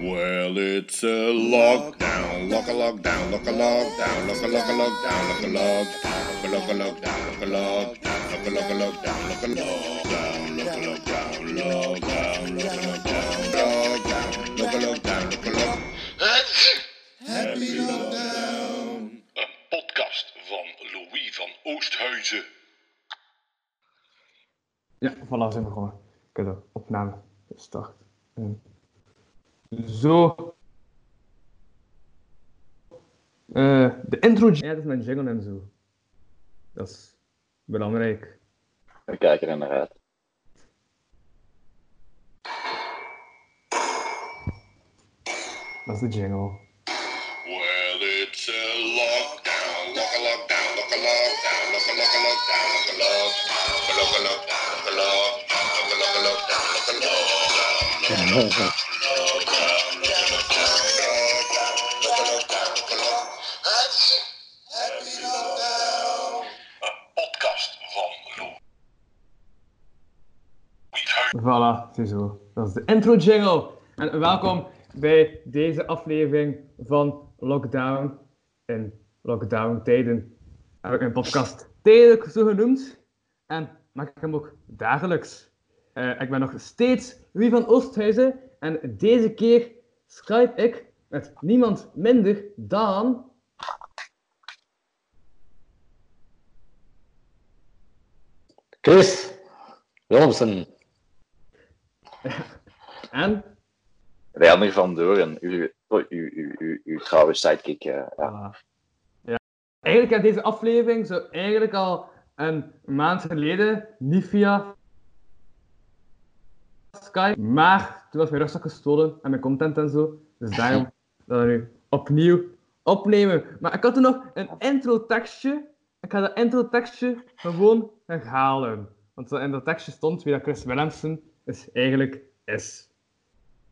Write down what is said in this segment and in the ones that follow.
Well, it's a lockdown, lock a lockdown, lock a lockdown, lock a lock a lockdown, lock a lockdown, lock a lockdown, lock a lockdown, lock a lock a lockdown, lock a lockdown, lock a lockdown, lockdown, lock a lockdown, lockdown, lock a lockdown, lock a lock. Happy lockdown. Een podcast van Louis van Oosthuizen. Ja, voilà, we zijn begonnen. Ik heb de opname gestart. En Zo. Eh, de intro. Ja, dat is mijn jingle en zo. Dat is belangrijk. We kijken er naar uit. Dat is de jingle. Well, it's a lockdown, lock a lockdown, lock a lockdown, lock a lock a lockdown, lock a lockdown, lock a lockdown, lock a lockdown, lock a lockdown, lock a lockdown, lock a lockdown. Voilà, ziezo. Dat is de intro jingle. En welkom bij deze aflevering van Lockdown. In lockdown tijden heb ik mijn podcast tijdelijk zo genoemd. En maak ik hem ook dagelijks. Eh, ik ben nog steeds Wie van Oosthuizen. En deze keer skype ik met niemand minder dan... Chris Willemsen, En... Reiner van Doren, uw, uw, uw, uw, uw trouwe sidekick. eh, ja. Ja. Eigenlijk heb deze aflevering zo eigenlijk al een maand geleden, niet via Skype, maar toen was mijn rugzak gestolen en mijn content en zo. Dus daarom dat we nu opnieuw opnemen. Maar ik had er nog een intro tekstje. Ik ga dat intro tekstje gewoon herhalen. Want in dat tekstje stond wie dat Chris Willemsen is eigenlijk is.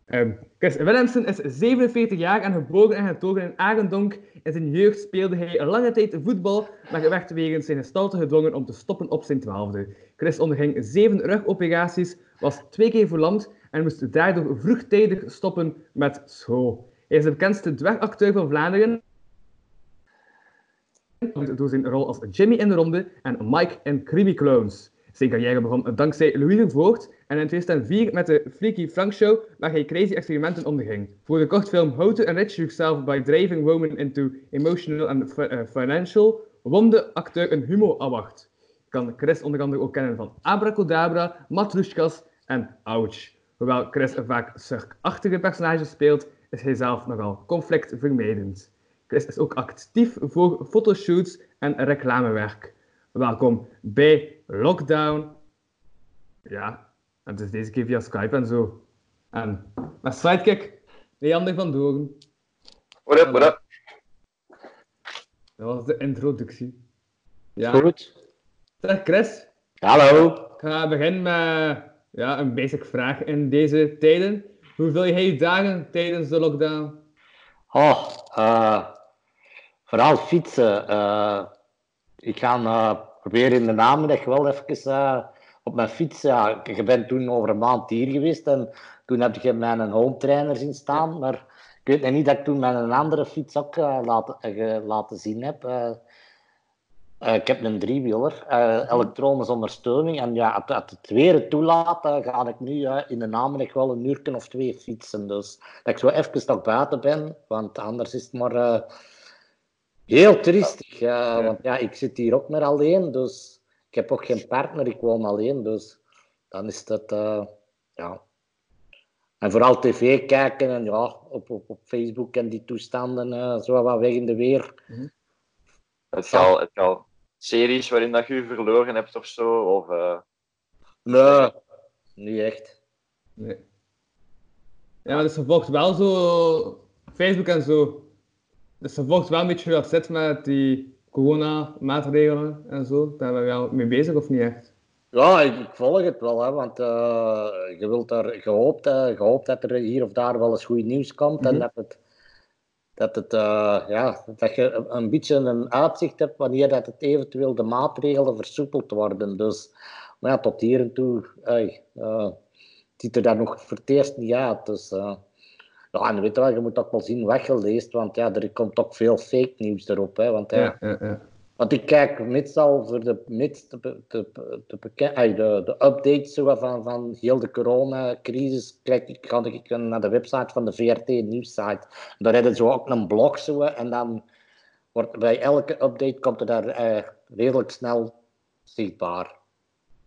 Ehm, Chris Willemsen is 47 jaar en geboren en getogen in Arendonk. In zijn jeugd speelde hij lange tijd voetbal, maar werd wegens zijn gestalte gedwongen om te stoppen op zijn twaalfde. Chris onderging zeven rugoperaties, was twee keer verlamd en moest daardoor vroegtijdig stoppen met school. Hij is de bekendste dwergacteur van Vlaanderen door zijn rol als Jimmy in de Ronde en Mike in Creamy Clowns. Zijn carrière begon dankzij Louis de Voort en in 2004 met de Freaky Frank Show, waar hij crazy experimenten onderging. Voor de kortfilm How to Enrich Yourself by Driving Women into Emotional and eh, Financial won de acteur een Humo Award. Kan Chris onder andere ook kennen van Abracadabra, Matrushkas en Ouch. Hoewel Chris een vaak surkachtige personages speelt, is hij zelf nogal conflictvermijdend. Chris is ook actief voor fotoshoots en reclamewerk. Welkom bij Lockdown. Ja, en is deze keer via Skype en zo. En met sidekick, Leander van Doorn. What up, what up? Dat was de introductie. Ja. Goed. Zeg Chris, Hallo. ik ga beginnen met ja, een basic vraag in deze tijden. Hoe vul jij je dagen tijdens de lockdown? Oh, eh, vooral fietsen. eh, ik ga eh, proberen in de namiddag wel even op mijn fiets. Ja, je bent toen over een maand hier geweest en toen heb je mijn home trainer zien staan. Maar ik weet niet dat ik toen mijn andere fiets ook eh, laten, eh, laten zien heb. Eh, ik heb een driewieler, eh elektronische ondersteuning. En ja, als- als het weer het toelaat, eh, ga ik nu in de namiddag wel een uur of twee fietsen. Dus dat ik zo even nog buiten ben, want anders is het maar heel triestig. Want ja, ik zit hier ook maar alleen, dus ik heb ook geen partner, ik woon alleen. Dus dan is dat, eh, ja... En vooral tv kijken en ja, op, op, op Facebook en die toestanden, eh, zo wat weg in de weer. Het zal, het zal series waarin dat je verloren hebt of zo. Of, eh, Nee, niet echt. Nee. Ja, maar dus je volgt wel zo Facebook en zo. Dus je volgt wel een beetje dat zit met die corona-maatregelen en zo. Daar ben je wel mee bezig of niet echt? Ja, ik, ik volg het wel, hè, want eh, je wilt daar gehoopt, hè, gehoopt dat er hier of daar wel eens goed nieuws komt en Mhm. dat het, dat, het eh, ja, dat je een- beetje een uitzicht hebt wanneer dat het eventueel de maatregelen versoepeld worden. Dus, maar ja, tot hier en toe, ey, eh, het ziet er daar nog voor het eerst niet uit. Dus, eh, Ja, en weet je wel, je moet ook wel zien wat je leest, want ja, er komt ook veel fake nieuws erop. Hè, want, ja, Ja, ja, want ik kijk meestal voor de, mits de, de, de, de, updates zo van, van heel de coronacrisis. Kijk, ik ga ik naar de website van de VRT nieuwssite. Daar hebben ze ook een blog zo, en dan wordt bij elke update komt er daar eh, redelijk snel zichtbaar.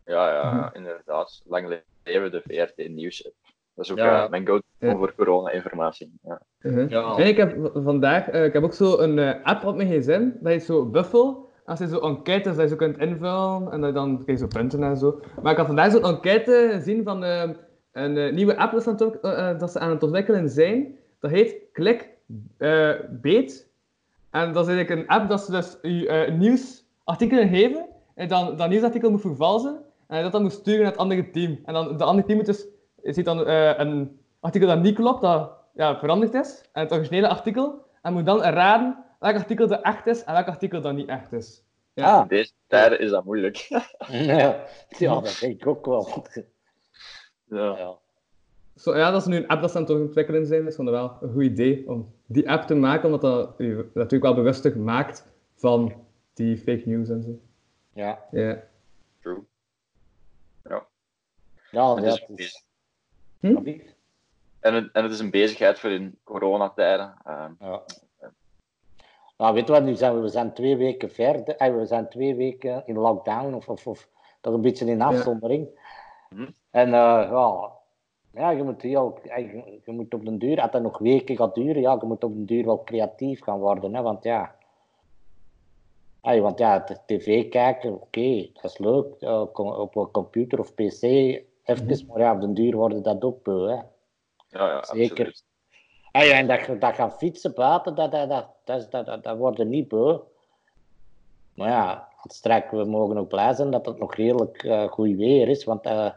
Ja, ja, Mhm. inderdaad. Lang leven de VRT Nieuws. Dat is ook Ja. eh, mijn go-to Ja. voor corona-informatie. Ja. Uh-huh. Ja. En ik heb vandaag, eh, ik heb ook zo een eh, app op mijn gsm, dat heet zo Buffel. Als je zo enquêtes dat je zo kunt invullen en dat je dan krijg je zo punten en zo. Maar ik had vandaag zo'n enquête gezien van een eh, nieuwe app dat ze, aan dat ze aan het ontwikkelen zijn. Dat heet Clickbait. en dat is eigenlijk een app dat ze dus je nieuwsartikelen geven en dan dat nieuwsartikel moet vervalsen en je dat dan moet sturen naar het andere team. En dan de andere team moet dus, je ziet dan eh, een artikel dat niet klopt, dat ja, veranderd is, en het originele artikel, en moet dan raden welk artikel dat echt is en welk artikel dat niet echt is. Ja, In deze tijden is dat moeilijk. ja, ja, dat denk ik ook wel. ja. Ja. Zo, ja, dat is nu een app dat ze aan het ontwikkelen zijn. Dat is gewoon wel een goed idee om die app te maken, omdat dat je natuurlijk wel bewustig maakt van die fake news en zo. Ja, Ja. True. ja, ja, een is- Hm? En het, en het is een bezigheid voor in coronatijden. Ehm Ja. Nou, weet je wat, nu zijn we, we zijn twee weken verder, eh, we zijn twee weken in lockdown, of, of, of toch een beetje in afzondering. Mhm. En eh, ja, ja, je moet heel, eh, je, je moet op den duur, als dat nog weken gaat duren, ja, je moet op den duur wel creatief gaan worden, hè, want ja, Hey, want ja, tv kijken, oké, dat is leuk, op een computer of pc, even, maar ja, op den duur worden dat ook beu, hè. ja, ja, Zeker. absoluut. Ah ja, en dat, dat gaan fietsen buiten, dat, dat, dat, dat, dat, dat, dat wordt niet beu. Maar ja, straks, we mogen ook blij zijn dat het nog redelijk eh, goed weer is. Want eh,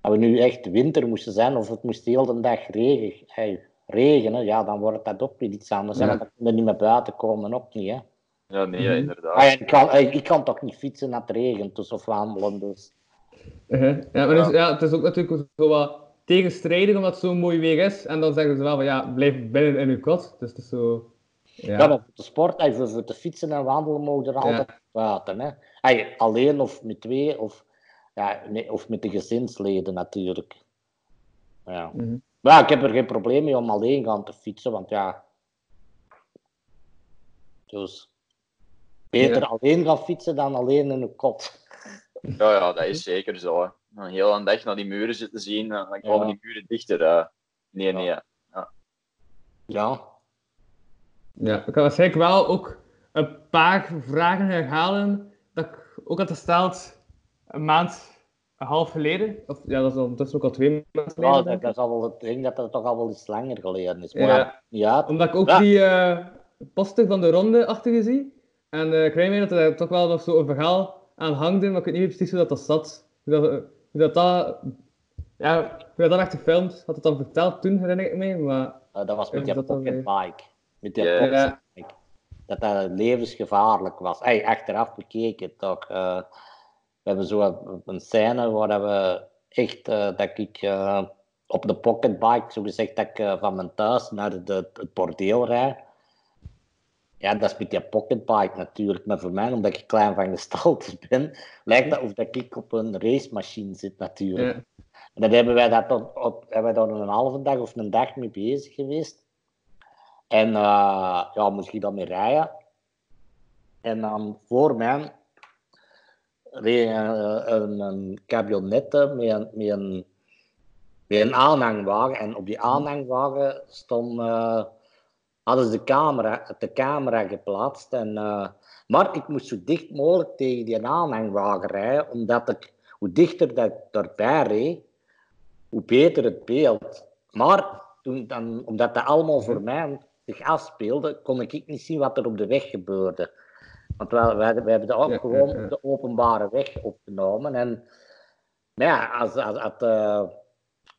als we nu echt winter moesten zijn, of het moest heel de dag regen, hey, regenen, ja, dan wordt dat ook weer iets anders. Ja. Want dan kunnen we niet meer buiten komen, ook niet. Hè. Ja, nee, Mhm. inderdaad. Ah ja, ik, kan, ik kan toch niet fietsen als het regent, dus of wandelen. Dus. Uh-huh. ja, maar dus, ja, het is ook natuurlijk zo wat tegenstrijdig omdat het zo mooi weer is. En dan zeggen ze wel van ja, blijf binnen in uw kot. Dus het is zo. Ja. Ja, maar voor de sport, hey, voor, voor te fietsen en wandelen mogen er altijd buiten. Hè. Hey, alleen of met twee, of, ja, nee, of met de gezinsleden natuurlijk. Ja. Mhm. Maar ik heb er geen probleem mee om alleen gaan te fietsen, want ja. Dus beter alleen gaan fietsen dan alleen in een kot. Ja, ja, dat is zeker zo. Een hele dag naar die muren zitten zien, en dan komen Ja. die muren dichter. eh. nee, nee. Ja. Ja, ik kan waarschijnlijk wel ook een paar vragen herhalen dat ik ook had gesteld een maand, een half geleden. Of ja, dat is ondertussen ook al twee maanden geleden. ja dat, is al wel, ik denk dat dat toch al wel iets langer geleden is. Maar Ja. ja, ja, Omdat ik ook Ja. die eh poster van de ronde achter je zie. En eh ik weet dat er toch wel nog zo een verhaal aan hangde, maar ik weet niet meer precies hoe dat, dat zat. Hoe dat, hoe dat, dat ja, hoe dat dan echt gefilmd, had het dan verteld toen, herinner ik me. Maar eh, dat was met dan pocketbike. Met die Ja. pocketbike. Dat dat levensgevaarlijk was. Hey, achteraf bekeken toch. eh, we hebben zo een, een scène waar we echt, eh, dat ik eh, op de pocketbike, zo gezegd, dat ik eh, van mijn thuis naar de, het bordeel rijd. Ja, dat is met die pocketbike natuurlijk. Maar voor mij, omdat ik klein van gestalte ben, lijkt dat of dat ik op een racemachine zit natuurlijk. ja, En dan hebben wij dat op, op, hebben wij daar een halve dag of een dag mee bezig geweest. En eh, ja, moest ik dan mee rijden. En dan voor mij reed eh, een, een cabriolet met een, met, een, met een aanhangwagen. En op die aanhangwagen stond, eh, hadden ze de camera, de camera geplaatst. En, eh, maar ik moest zo dicht mogelijk tegen die aanhangwagen rijden, omdat ik, hoe dichter dat ik daarbij reed, hoe beter het beeld. Maar toen, dan, omdat dat allemaal voor mij zich afspeelde, kon ik niet zien wat er op de weg gebeurde. Want wij, wij, wij hebben dat ook Ja, gewoon ja, ja. op de openbare weg opgenomen. En maar ja, als, als, als, eh,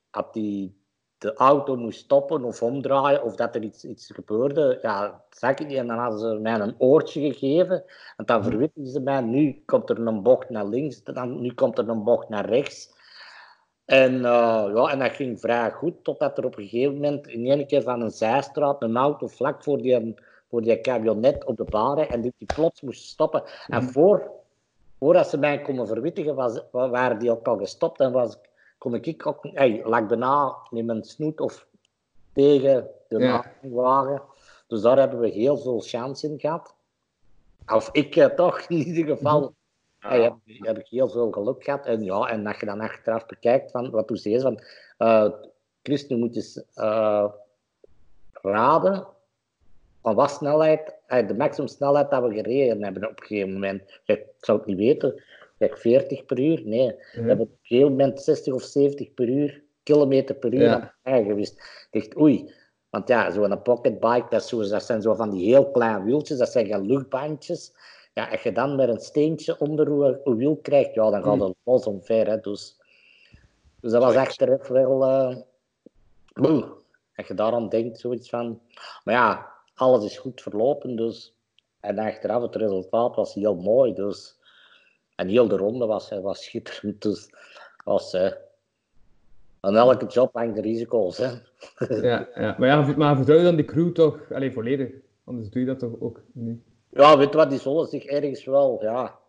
als die, de auto moest stoppen of omdraaien of dat er iets, iets gebeurde, ja, zag ik niet. En dan hadden ze mij een oortje gegeven. En dan verwittigden ze mij, nu komt er een bocht naar links, dan, nu komt er een bocht naar rechts. En, uh, ja, en dat ging vrij goed, totdat er op een gegeven moment in één keer van een zijstraat een auto vlak voor die, voor die cabionet op de baren en die, die plots moest stoppen. En Mhm. voor, voordat ze mij konden verwittigen, was, wa- waren die ook al gestopt en was, kon ik ook, hey, lag bijna met mijn snoet of tegen de Ja. Dus daar hebben we heel veel chance in gehad. Of ik eh, toch, in ieder geval. Ja. Hey, heb, heb ik heel veel geluk gehad. En ja, en als je dan achteraf bekijkt, van, wat doet ze eens, van, eh Chris, nu moet je eens, eh, raden van wat snelheid, de maximum snelheid dat we gereden hebben op een gegeven moment. Ik zou het niet weten, zeg 40 per uur? Nee, we hebben op een gegeven moment 60 of 70 per uur, kilometer per uur Ja. aan geweest. Ik dacht, oei. Want ja, zo'n pocketbike, dat, zo, dat zijn zo van die heel kleine wieltjes, dat zijn geen luchtbandjes. Ja, als je dan met een steentje onder je, je wiel krijgt, ja, dan gaat Mm. het los omver. Hè, dus, dus dat was achteraf wel... eh boe. Als je daaraan denkt, zoiets van... Maar ja, alles is goed verlopen, dus... En achteraf, het resultaat was heel mooi, dus... En heel de ronde was, eh, was schitterend, dus... Was, eh, aan elke job hangt de risico's, hè. Ja, ja. Maar ja, maar vertrouw je dan die crew toch alleen volledig? Anders doe je dat toch ook niet? Ja, weet wat, die zullen zich ergens wel, ja...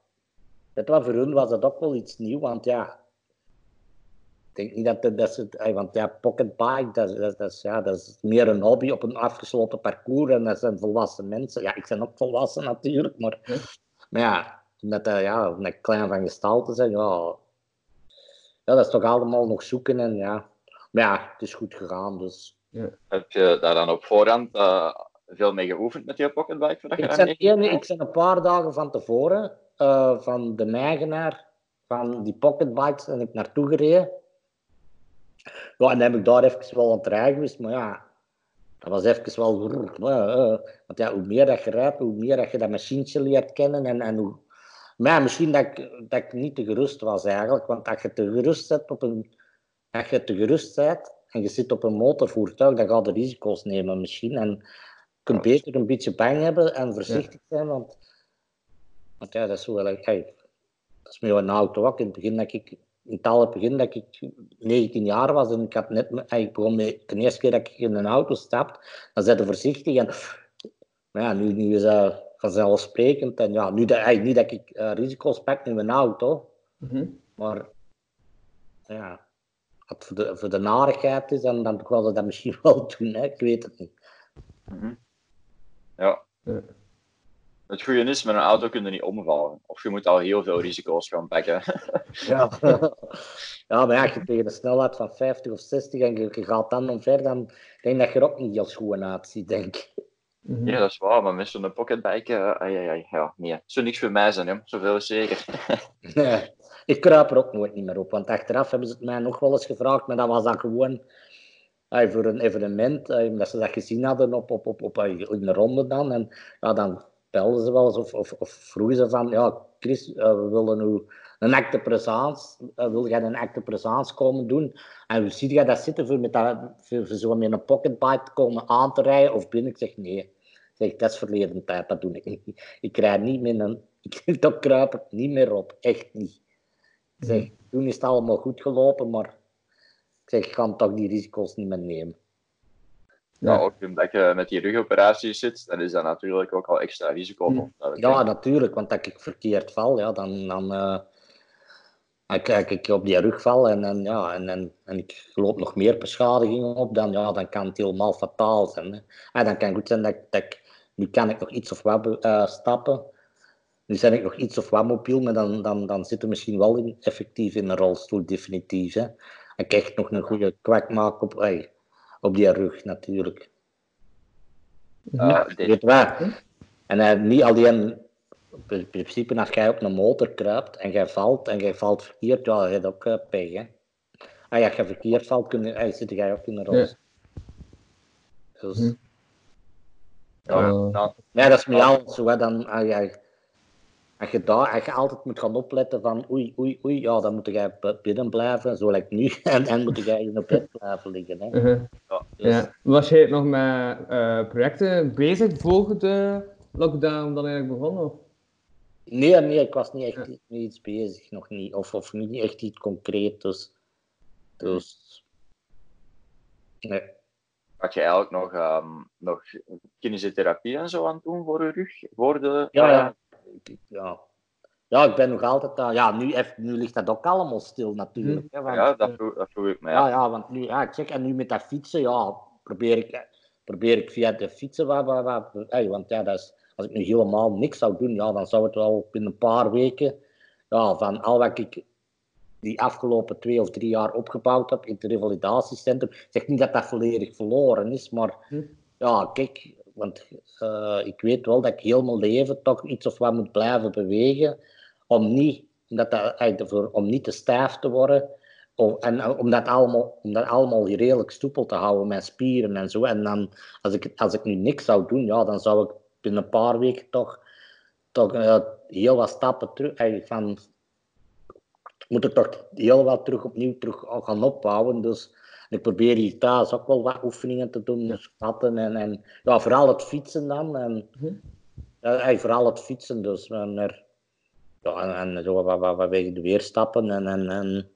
Weet wat, voor hun was dat ook wel iets nieuws, want ja... Ik denk niet dat, dat, ze... eh, Want ja, pocketbike, dat, dat, dat, is, ja, dat is meer een hobby op een afgesloten parcours en dat zijn volwassen mensen. Ja, ik ben ook volwassen natuurlijk, maar... Maar ja, omdat, dat, ja, omdat ik klein van gestalte zijn, ja... Ja, dat is toch allemaal nog zoeken en ja... Maar ja, het is goed gegaan, dus... Heb je daar dan op voorhand eh, veel mee geoefend met je pocketbike? Voordat je Ik mee één- ik ben een paar dagen van tevoren eh, van de eigenaar van die pocketbikes en ik naartoe gereden. Ja, en dan heb ik daar even wel aan het rijden geweest, maar ja, dat was even wel... eh, eh. want ja, hoe meer dat je rijdt, hoe meer dat je dat machientje leert kennen en, en hoe... Maar ja, misschien dat ik, dat ik niet te gerust was eigenlijk, want als je te gerust zit op een... Als je te gerust bent en je zit op een motorvoertuig, dan ga je risico's nemen misschien. En je kunt beter een beetje bang hebben en voorzichtig zijn, want, want ja, dat is zo wel... Hey, dat is met een auto ook. In het begin dat ik... In het alle begin dat ik 19 jaar was en ik had net... hey, Ik begon met, de eerste keer dat ik in een auto stap, dan zit je voorzichtig en... Maar ja, nu, nu is dat vanzelfsprekend. En ja, nu dat, hey, niet dat ik eh, risico's pak met mijn auto, Mhm. maar ja, als het voor de, voor de narigheid is, dan, dan wil je dat misschien wel doen. Hè? Ik weet het niet. Mhm. Ja. Ja. Het goede is, met een auto kun je niet omvallen. Of je moet al heel veel risico's gaan pakken. Ja. ja, maar als je tegen de snelheid van 50 of 60 en je, je gaat dan omver, dan denk ik dat je er ook niet heel schoon uitziet, denk ik. Mhm. Ja, dat is waar, maar met zo'n pocketbike, eh, ai, ai, ai, ja, nee. Zou niks voor mij zijn, hè. zoveel is zeker. Nee, ik kruip er ook nooit niet meer op, want achteraf hebben ze het mij nog wel eens gevraagd, maar dat was dan gewoon voor een evenement, omdat ze dat gezien hadden op, op, op, op, in de ronde dan. En ja, dan belden ze wel eens of, of, of vroegen ze van, ja, Chris, eh, we willen nu een acte présence, eh, wil jij een acte présence komen doen? En hoe zie jij dat zitten voor, met dat, voor, voor zo met een pocketbike te komen aan te rijden of binnen? Ik zeg, nee. Ik zeg, dat is verleden tijd, dat doe ik niet. Ik rijd niet met een... Ik, dat kruip ik niet meer op, echt niet. Ik zeg, toen is het allemaal goed gelopen, maar ik zeg, ik ga toch die risico's niet meer nemen. Ja. Ja. ook omdat je met die rugoperaties zit, dan is dat natuurlijk ook al extra risico. Mm. Dat we Ja, natuurlijk, want als ik verkeerd val, ja, dan, dan eh, als ik, op die rug val en, en, ja, en, en, en ik loop nog meer beschadigingen op, dan, ja, dan kan het helemaal fataal zijn. Hè. En dan kan het goed zijn dat, ik- dat ik, nu kan ik nog iets of wat eh, stappen, nu ben ik nog iets of wat mobiel, maar dan, dan, dan zit er misschien wel in, effectief in een rolstoel, definitief. Hè. En ik echt nog een goede kwak maak op, op die rug natuurlijk. Ja, dit- Weet je wat? En eh, niet alleen, in principe, als jij op een motor kruipt en jij valt en jij valt verkeerd, ja, je hebt ook uh, pech. Hè? Ah, ja, als je verkeerd valt, kun je, eh, zit jij ook in de rolstoel. Dus, Hm. ja, Eh, ja, ja, dat is met alles zo. Hè, dan, ah, ja, als, je daar, als je altijd moet gaan opletten van oei, oei, oei, ja, dan moet jij binnen blijven, zo lijkt nu, en dan moet jij in op bed blijven liggen. Hè? Mhm. Dus, Ja. Was jij nog met projecten bezig voor de lockdown dan eigenlijk begonnen? Of? Nee, nee, ik was niet echt niet iets bezig, nog niet. Of, of niet echt iets concreet. Dus. Dus. Nee. Had je eigenlijk nog, ehm nog kinesiotherapie en zo aan het doen voor je rug? Voor de, Ja, eh, ja. Ik- ja. Ja, ik ben nog altijd. eh, ja, nu, even, nu ligt dat ook allemaal stil natuurlijk. Hè, want, ja, dat vroeg, dat vroeg ik me. ja, Ja. ja, want nu, ja, ik zeg, en nu met dat fietsen, ja, probeer ik, probeer ik via de fietsen wat, wat, wat hey, want ja, dat is, als ik nu helemaal niks zou doen, ja, dan zou het wel binnen een paar weken, ja, van al wat ik die afgelopen twee of drie jaar opgebouwd heb in het revalidatiecentrum, ik zeg niet dat dat volledig verloren is, maar Hm. ja, kijk, want eh, ik weet wel dat ik heel mijn leven toch iets of wat moet blijven bewegen, om niet, omdat dat, om niet te stijf te worden, en eh, om dat allemaal, om dat allemaal redelijk stoepel te houden met spieren en zo. En dan, als ik, als ik nu niks zou doen, ja, dan zou ik binnen een paar weken toch, toch eh, heel wat stappen terug. eh, van, moet ik toch heel wat terug opnieuw terug gaan opbouwen. Dus ik probeer hier thuis ook wel wat oefeningen te doen, squatten en, en ja, vooral het fietsen dan. En, Mhm. ja, vooral het fietsen dus. En, er, ja, en, en zo wat, wat, wat weerstappen en, en, en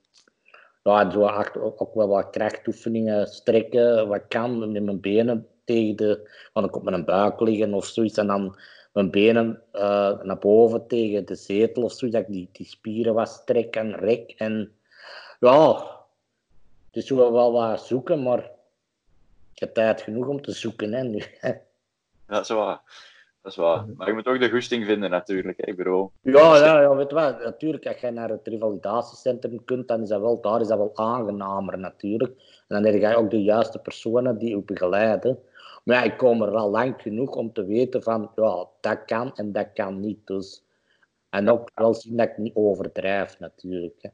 ja, en zo achter, ook, ook wel wat krachtoefeningen, strekken, wat kan met mijn benen tegen de, want ik op mijn buik liggen of zoiets en dan mijn benen eh, naar boven tegen de zetel of zoiets, dat ik die, die spieren wat strek en rek en ja, is zo wel wat zoeken, maar ik heb tijd genoeg om te zoeken hè, nu. Dat is waar. Dat is waar. Maar je moet ook de goesting vinden, natuurlijk. Hè. Ik bedoel, Ja, ja, ja, weet je wat, natuurlijk, als je naar het revalidatiecentrum kunt, dan is dat wel, daar is dat wel aangenamer natuurlijk. En dan heb je ook de juiste personen die je begeleiden. Maar ik kom er al lang genoeg om te weten van, ja, dat kan en dat kan niet. Dus. En ook wel zien dat ik niet overdrijf natuurlijk. Hè.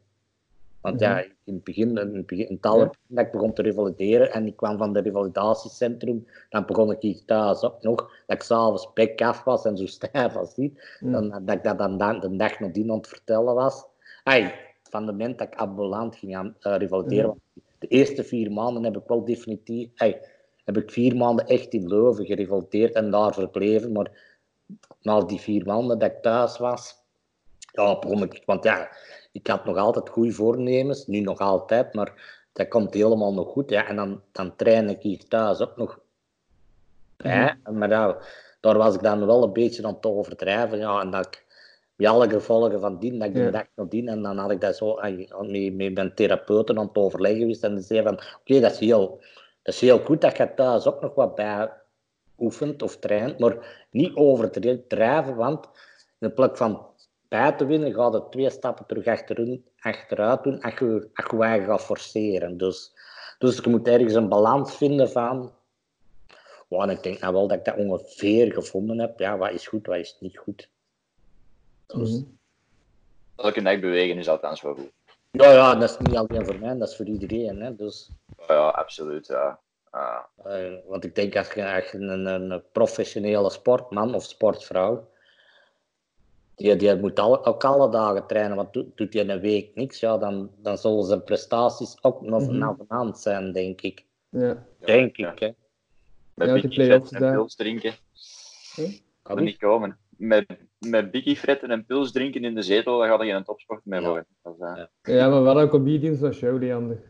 Want ja, in het begin, in het, begin, allerbegin dat ik begon te revalideren en ik kwam van het revalidatiecentrum, dan begon ik hier thuis ook nog, dat ik s'avonds bek af was en zo stijf als niet. Dan, dat ik dat dan da- de dag nadien aan het vertellen was. Ay, van het moment dat ik ambulant ging aan eh, revalideren, de eerste vier maanden heb ik wel definitief, ay, heb ik vier maanden echt in Leuven gerevalideerd en daar verbleven, maar na die vier maanden dat ik thuis was, ja, begon ik, want ja, ik had nog altijd goede voornemens, nu nog altijd, maar dat komt helemaal nog goed. Ja, en dan, dan train ik hier thuis ook nog bij. Maar ja, daar was ik dan wel een beetje aan het overdrijven. Ja, en dat ik met alle gevolgen van dien, dat ik de Ja. dag nadien, en dan had ik dat zo met, mijn therapeuten aan het overleggen geweest. En die zei van, oké, dat, is heel, dat is heel goed dat je thuis ook nog wat bij oefent of traint, maar niet overdrijven, want in plaats van bij te winnen, gaat het twee stappen terug achterin, achteruit doen als je, als je je eigen gaat forceren. Dus, dus je moet ergens een balans vinden van... En ik denk nou wel dat ik dat ongeveer gevonden heb. Ja, wat is goed, wat is niet goed. Dus, elke dag bewegen is althans wel goed. Ja, ja, dat is niet alleen voor mij, dat is voor iedereen. Hè. Dus, Ja, absoluut. Ja. Eh, want ik denk, als je, als je een, een professionele sportman of sportvrouw... Die, die moet al, ook alle dagen trainen, want doet, doet hij een week niks, ja, dan, dan zullen zijn prestaties ook nog naar de hand zijn, denk ik. Ja. Denk ja. ik, hè. met Ja, die play-offs fretten en daar. pils drinken. Hm? Kan er niet komen. Met, met Biggie fretten en pils drinken in de zetel, daar gaat er geen topsport mee Ja. worden. Is, eh, Ja. ja, maar wel een comedians zoals jou, Leander.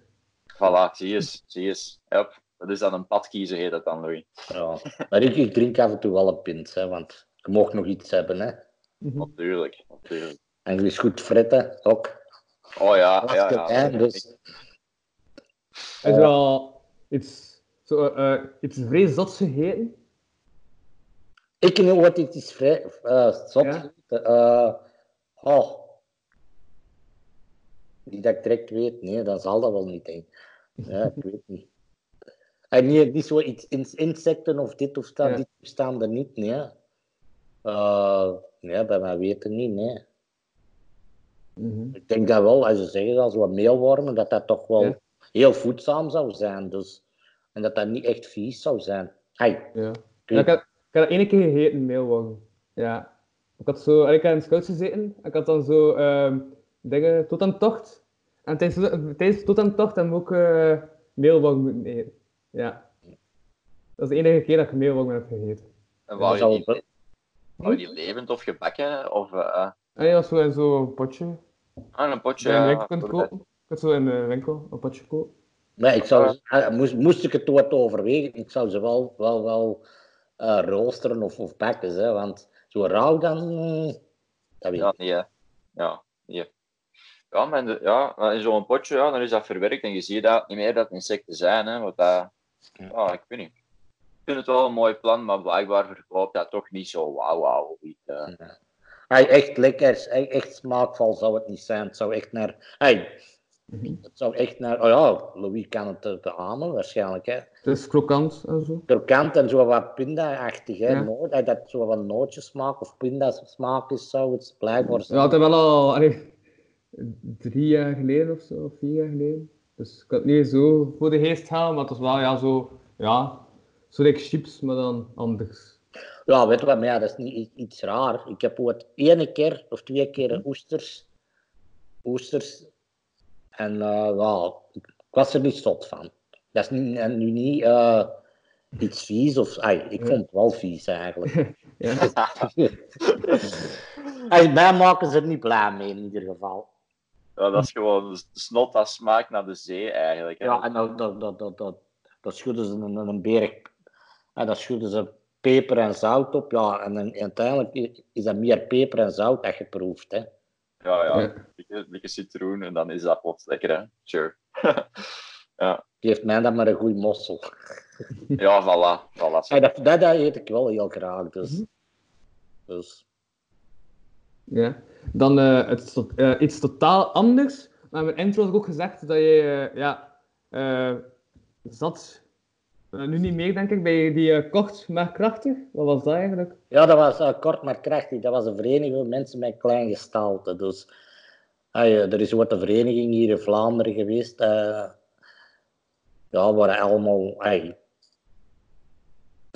Voilà, zie je eens. Zie je eens. Yep. Dat is dan een pad kiezen, heet dat dan, Louis. Ja. Maar ik, ik drink af en toe wel een pint, hè, want je mag nog iets hebben. Hè. Mhm. Natuurlijk. natuurlijk. En je is goed fretten, ook. Oh ja, ja, ja. dus, Is er al iets, zo, eh, iets vrij zots gegeten? Ik weet wat dit is vrij eh zot. Ja? Eh, oh. Niet dat ik direct weet, nee, dan zal dat wel niet. Ik. Ja, ik weet niet. En niet, niet zo iets in- insecten of dit of dat, Ja. dit staan er niet, nee. Eh, nee, bij mij weten niet, nee. Mhm. Ik denk dat wel, als je zegt, als wat meelwormen, dat dat toch wel Ja. heel voedzaam zou zijn. Dus. En dat dat niet echt vies zou zijn. Ai, Ja. Ik, had, ik had dat ene keer gegeten, meelworm. Ja. Ik had zo, ik had in scouts gezeten, ik had dan zo ehm, dingen tot aan tocht. En tijdens, tijdens tot aan tocht hebben we ook eh meelworm moeten eten. Ja. Dat is de enige keer dat ik meelworm heb gegeten. En dat wou je, die, levend of gebakken? Of uh, En ja, zo in zo'n potje. ah, een potje? Dat je in de ja, winkel kunt voor de- kopen. het zo in de winkel, op wat je koopt. Nee, ik zou, eh, moest, moest ik het wat overwegen, ik zou ze wel, wel, wel eh, roosteren of, of bakken, hè, want zo rauw dan, dat weet Ja, ik. nee. hè. Ja, nee. Ja, maar in, de- ja, maar in zo'n potje, ja, dan is dat verwerkt en je ziet dat niet meer dat insecten zijn. Hè, want dat, ja, ik weet niet. Ik vind het wel een mooi plan, maar blijkbaar verkoopt dat toch niet zo wauw, wauw. eh. Hey, echt lekker, echt, echt smaakvol zou het niet zijn. Het zou echt naar, hey, Mhm. het zou echt naar, oh ja, Louis kan het beamen waarschijnlijk, hè. Het is krokant en zo. Krokant en zo wat pinda-achtig, hè. Ja. Noot, hey, dat zo wat nootjesmaak of pinda-smaak is, zou het blijkbaar Ja, zijn. het is wel al allee, drie jaar geleden of zo, of vier jaar geleden. Dus ik kan het niet zo voor de geest halen, maar het was wel ja, zo, ja, zo like chips, maar dan anders. Ja, weet je wat, maar ja, dat is niet iets raar. Ik heb ooit ene keer of twee keer oesters, oesters, en ja, ik, was er niet zot van. Dat is niet, en nu niet eh, iets vies, of, ai, ik Ja. vond het wel vies eigenlijk. Ja, Ay, mij maken ze er niet blij mee in ieder geval. Ja, dat is gewoon snot dat smaakt naar de zee eigenlijk. Hè. Ja, en dan, dan, dan, dan, dan, dan schudden ze een, een berg, en dan schudden ze peper en zout op, ja, en, uiteindelijk is dat meer peper en zout dat je proeft, hè. Ja, ja. Ja. Dikke, dikke citroen en dan is dat plots lekker, hè. Sure. Geeft mij dan maar een goede mossel. ja, voilà. voilà. Ja, dat, dat, dat eet ik wel heel graag. Dus. Mhm. dus. ja. Dan eh, het eh, iets totaal anders. Maar in mijn intro had ik ook gezegd dat je, eh, ja, eh, zat, eh, nu niet meer denk ik, bij die eh, kort maar krachtig. Wat was dat eigenlijk? Ja, dat was eh, kort maar krachtig. Dat was een vereniging van mensen met klein gestalte. Dus er is wat een vereniging hier in Vlaanderen geweest. ja, waar allemaal. ay,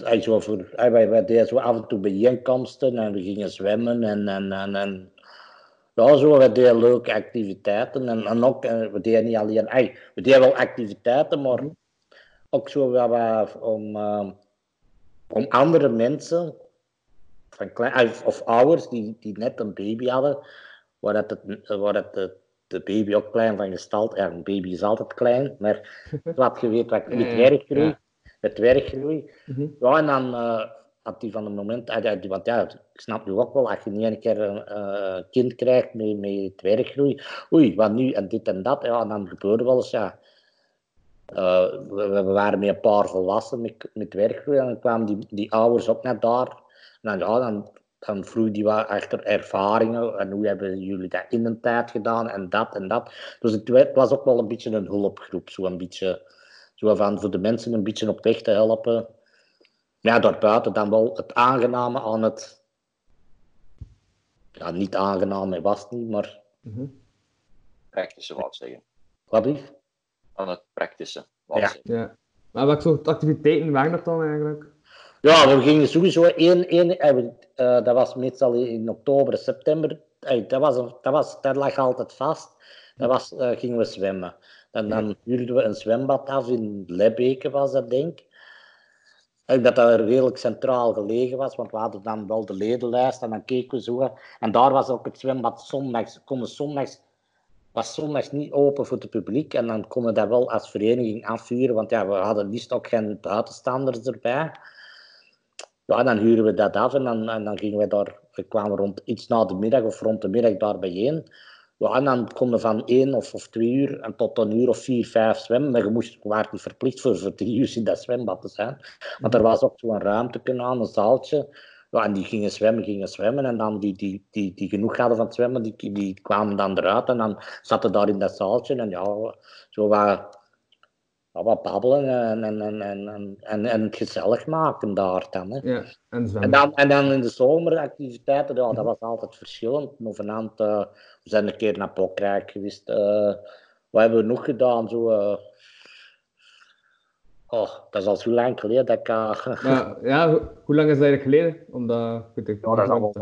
ay, zo voor, ay, wij, wij deden zo af en toe bijeenkomsten en we gingen zwemmen en, en, en, en ja, zo, we deden leuke activiteiten. En, en ook, we deden niet alleen, ay, we deden wel activiteiten, maar ook zo wat, wat om, eh, om andere mensen, van klein, of, of ouders die, die net een baby hadden, waar, dat het, waar dat de, de baby ook klein van gestalt, ja, een baby is altijd klein, maar wat je weet, wat, met werkgroei, ja. met werkgroei. Mhm. Ja, en dan eh, had hij van het moment, ah, die- want ja, ik snap nu ook wel, als je niet een keer een eh, kind krijgt met, met het werkgroei, oei, wat nu en dit en dat, ja, en dan gebeurde wel eens, ja. Eh, we, we waren met een paar volwassenen met, met werkgroei en dan kwamen die, die ouders ook naar daar. En dan, ja, dan, dan vroeg die wat achter ervaringen en hoe hebben jullie dat in een tijd gedaan en dat en dat. Dus het, wa- het was ook wel een beetje een hulpgroep, zo een beetje, zo van voor de mensen een beetje op weg te helpen. Ja, daarbuiten dan wel het aangename aan het. Ja, niet aangename was het niet, maar. Mhm. Praktische, wou ik zeggen. Wat is? Aan het praktische. Ja. Maar welke soort activiteiten waren dat dan eigenlijk? Ja, we gingen sowieso één, één eh, eh, dat was meestal in oktober, september. Eh, dat, was dat, was, dat lag altijd vast. Dat was, eh, gingen we zwemmen. En dan huurden we een zwembad af in Lebbeke, was dat denk ik. En dat dat redelijk centraal gelegen was, want we hadden dan wel de ledenlijst en dan keken we zo. En daar was ook het zwembad zondags. Konden zondags was zondags niet open voor het publiek en dan konden we dat wel als vereniging afvuren, want ja, we hadden liefst ook geen buitenstanders erbij. Ja, dan huren we dat af en dan, en dan gingen we daar, kwamen rond iets na de middag of rond de middag daar bijeen. Ja, dan konden we van één of, of twee uur en tot een uur of vier, vijf zwemmen. Maar je moest, niet verplicht voor, voor drie uur in dat zwembad te zijn. Want er was ook zo'n ruimte aan, een zaaltje. Ja, en die gingen zwemmen, gingen zwemmen. En dan die, die, die, die genoeg hadden van het zwemmen, die, die kwamen dan eruit. En dan zaten daar in dat zaaltje. En ja, zo wat, wat babbelen en, en, en, en, en, en, het gezellig maken daar dan. Hè. Ja, en En dan, en dan in de zomeractiviteiten, ja, dat was altijd verschillend. Novenant, eh we zijn een keer naar Pokrijk geweest. eh wat hebben we nog gedaan? Zo, eh, oh, dat is al zo lang geleden dat ik... eh, ja, ho- hoe lang is dat eigenlijk geleden? Omdat, ik weet het Ja, dat al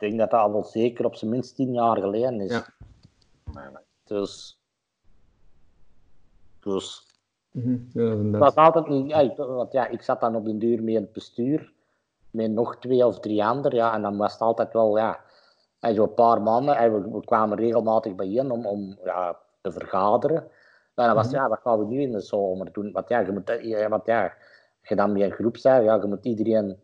ik denk dat dat al wel zeker op zijn minst tien jaar geleden is. Ja. Dus... Dus... Mhm, Ja, dat was altijd niet... Ja, ik- want ja, ik zat dan op den duur met het bestuur. Met nog twee of drie anderen. Ja, en dan was het altijd wel... Ja, en zo'n paar maanden. En we, we kwamen regelmatig bijeen om, om ja, te vergaderen. Dan was Mhm. ja, wat gaan we nu in de zomer doen? Want ja, je moet, ja, want ja, je dan een groep bent, ja, je moet iedereen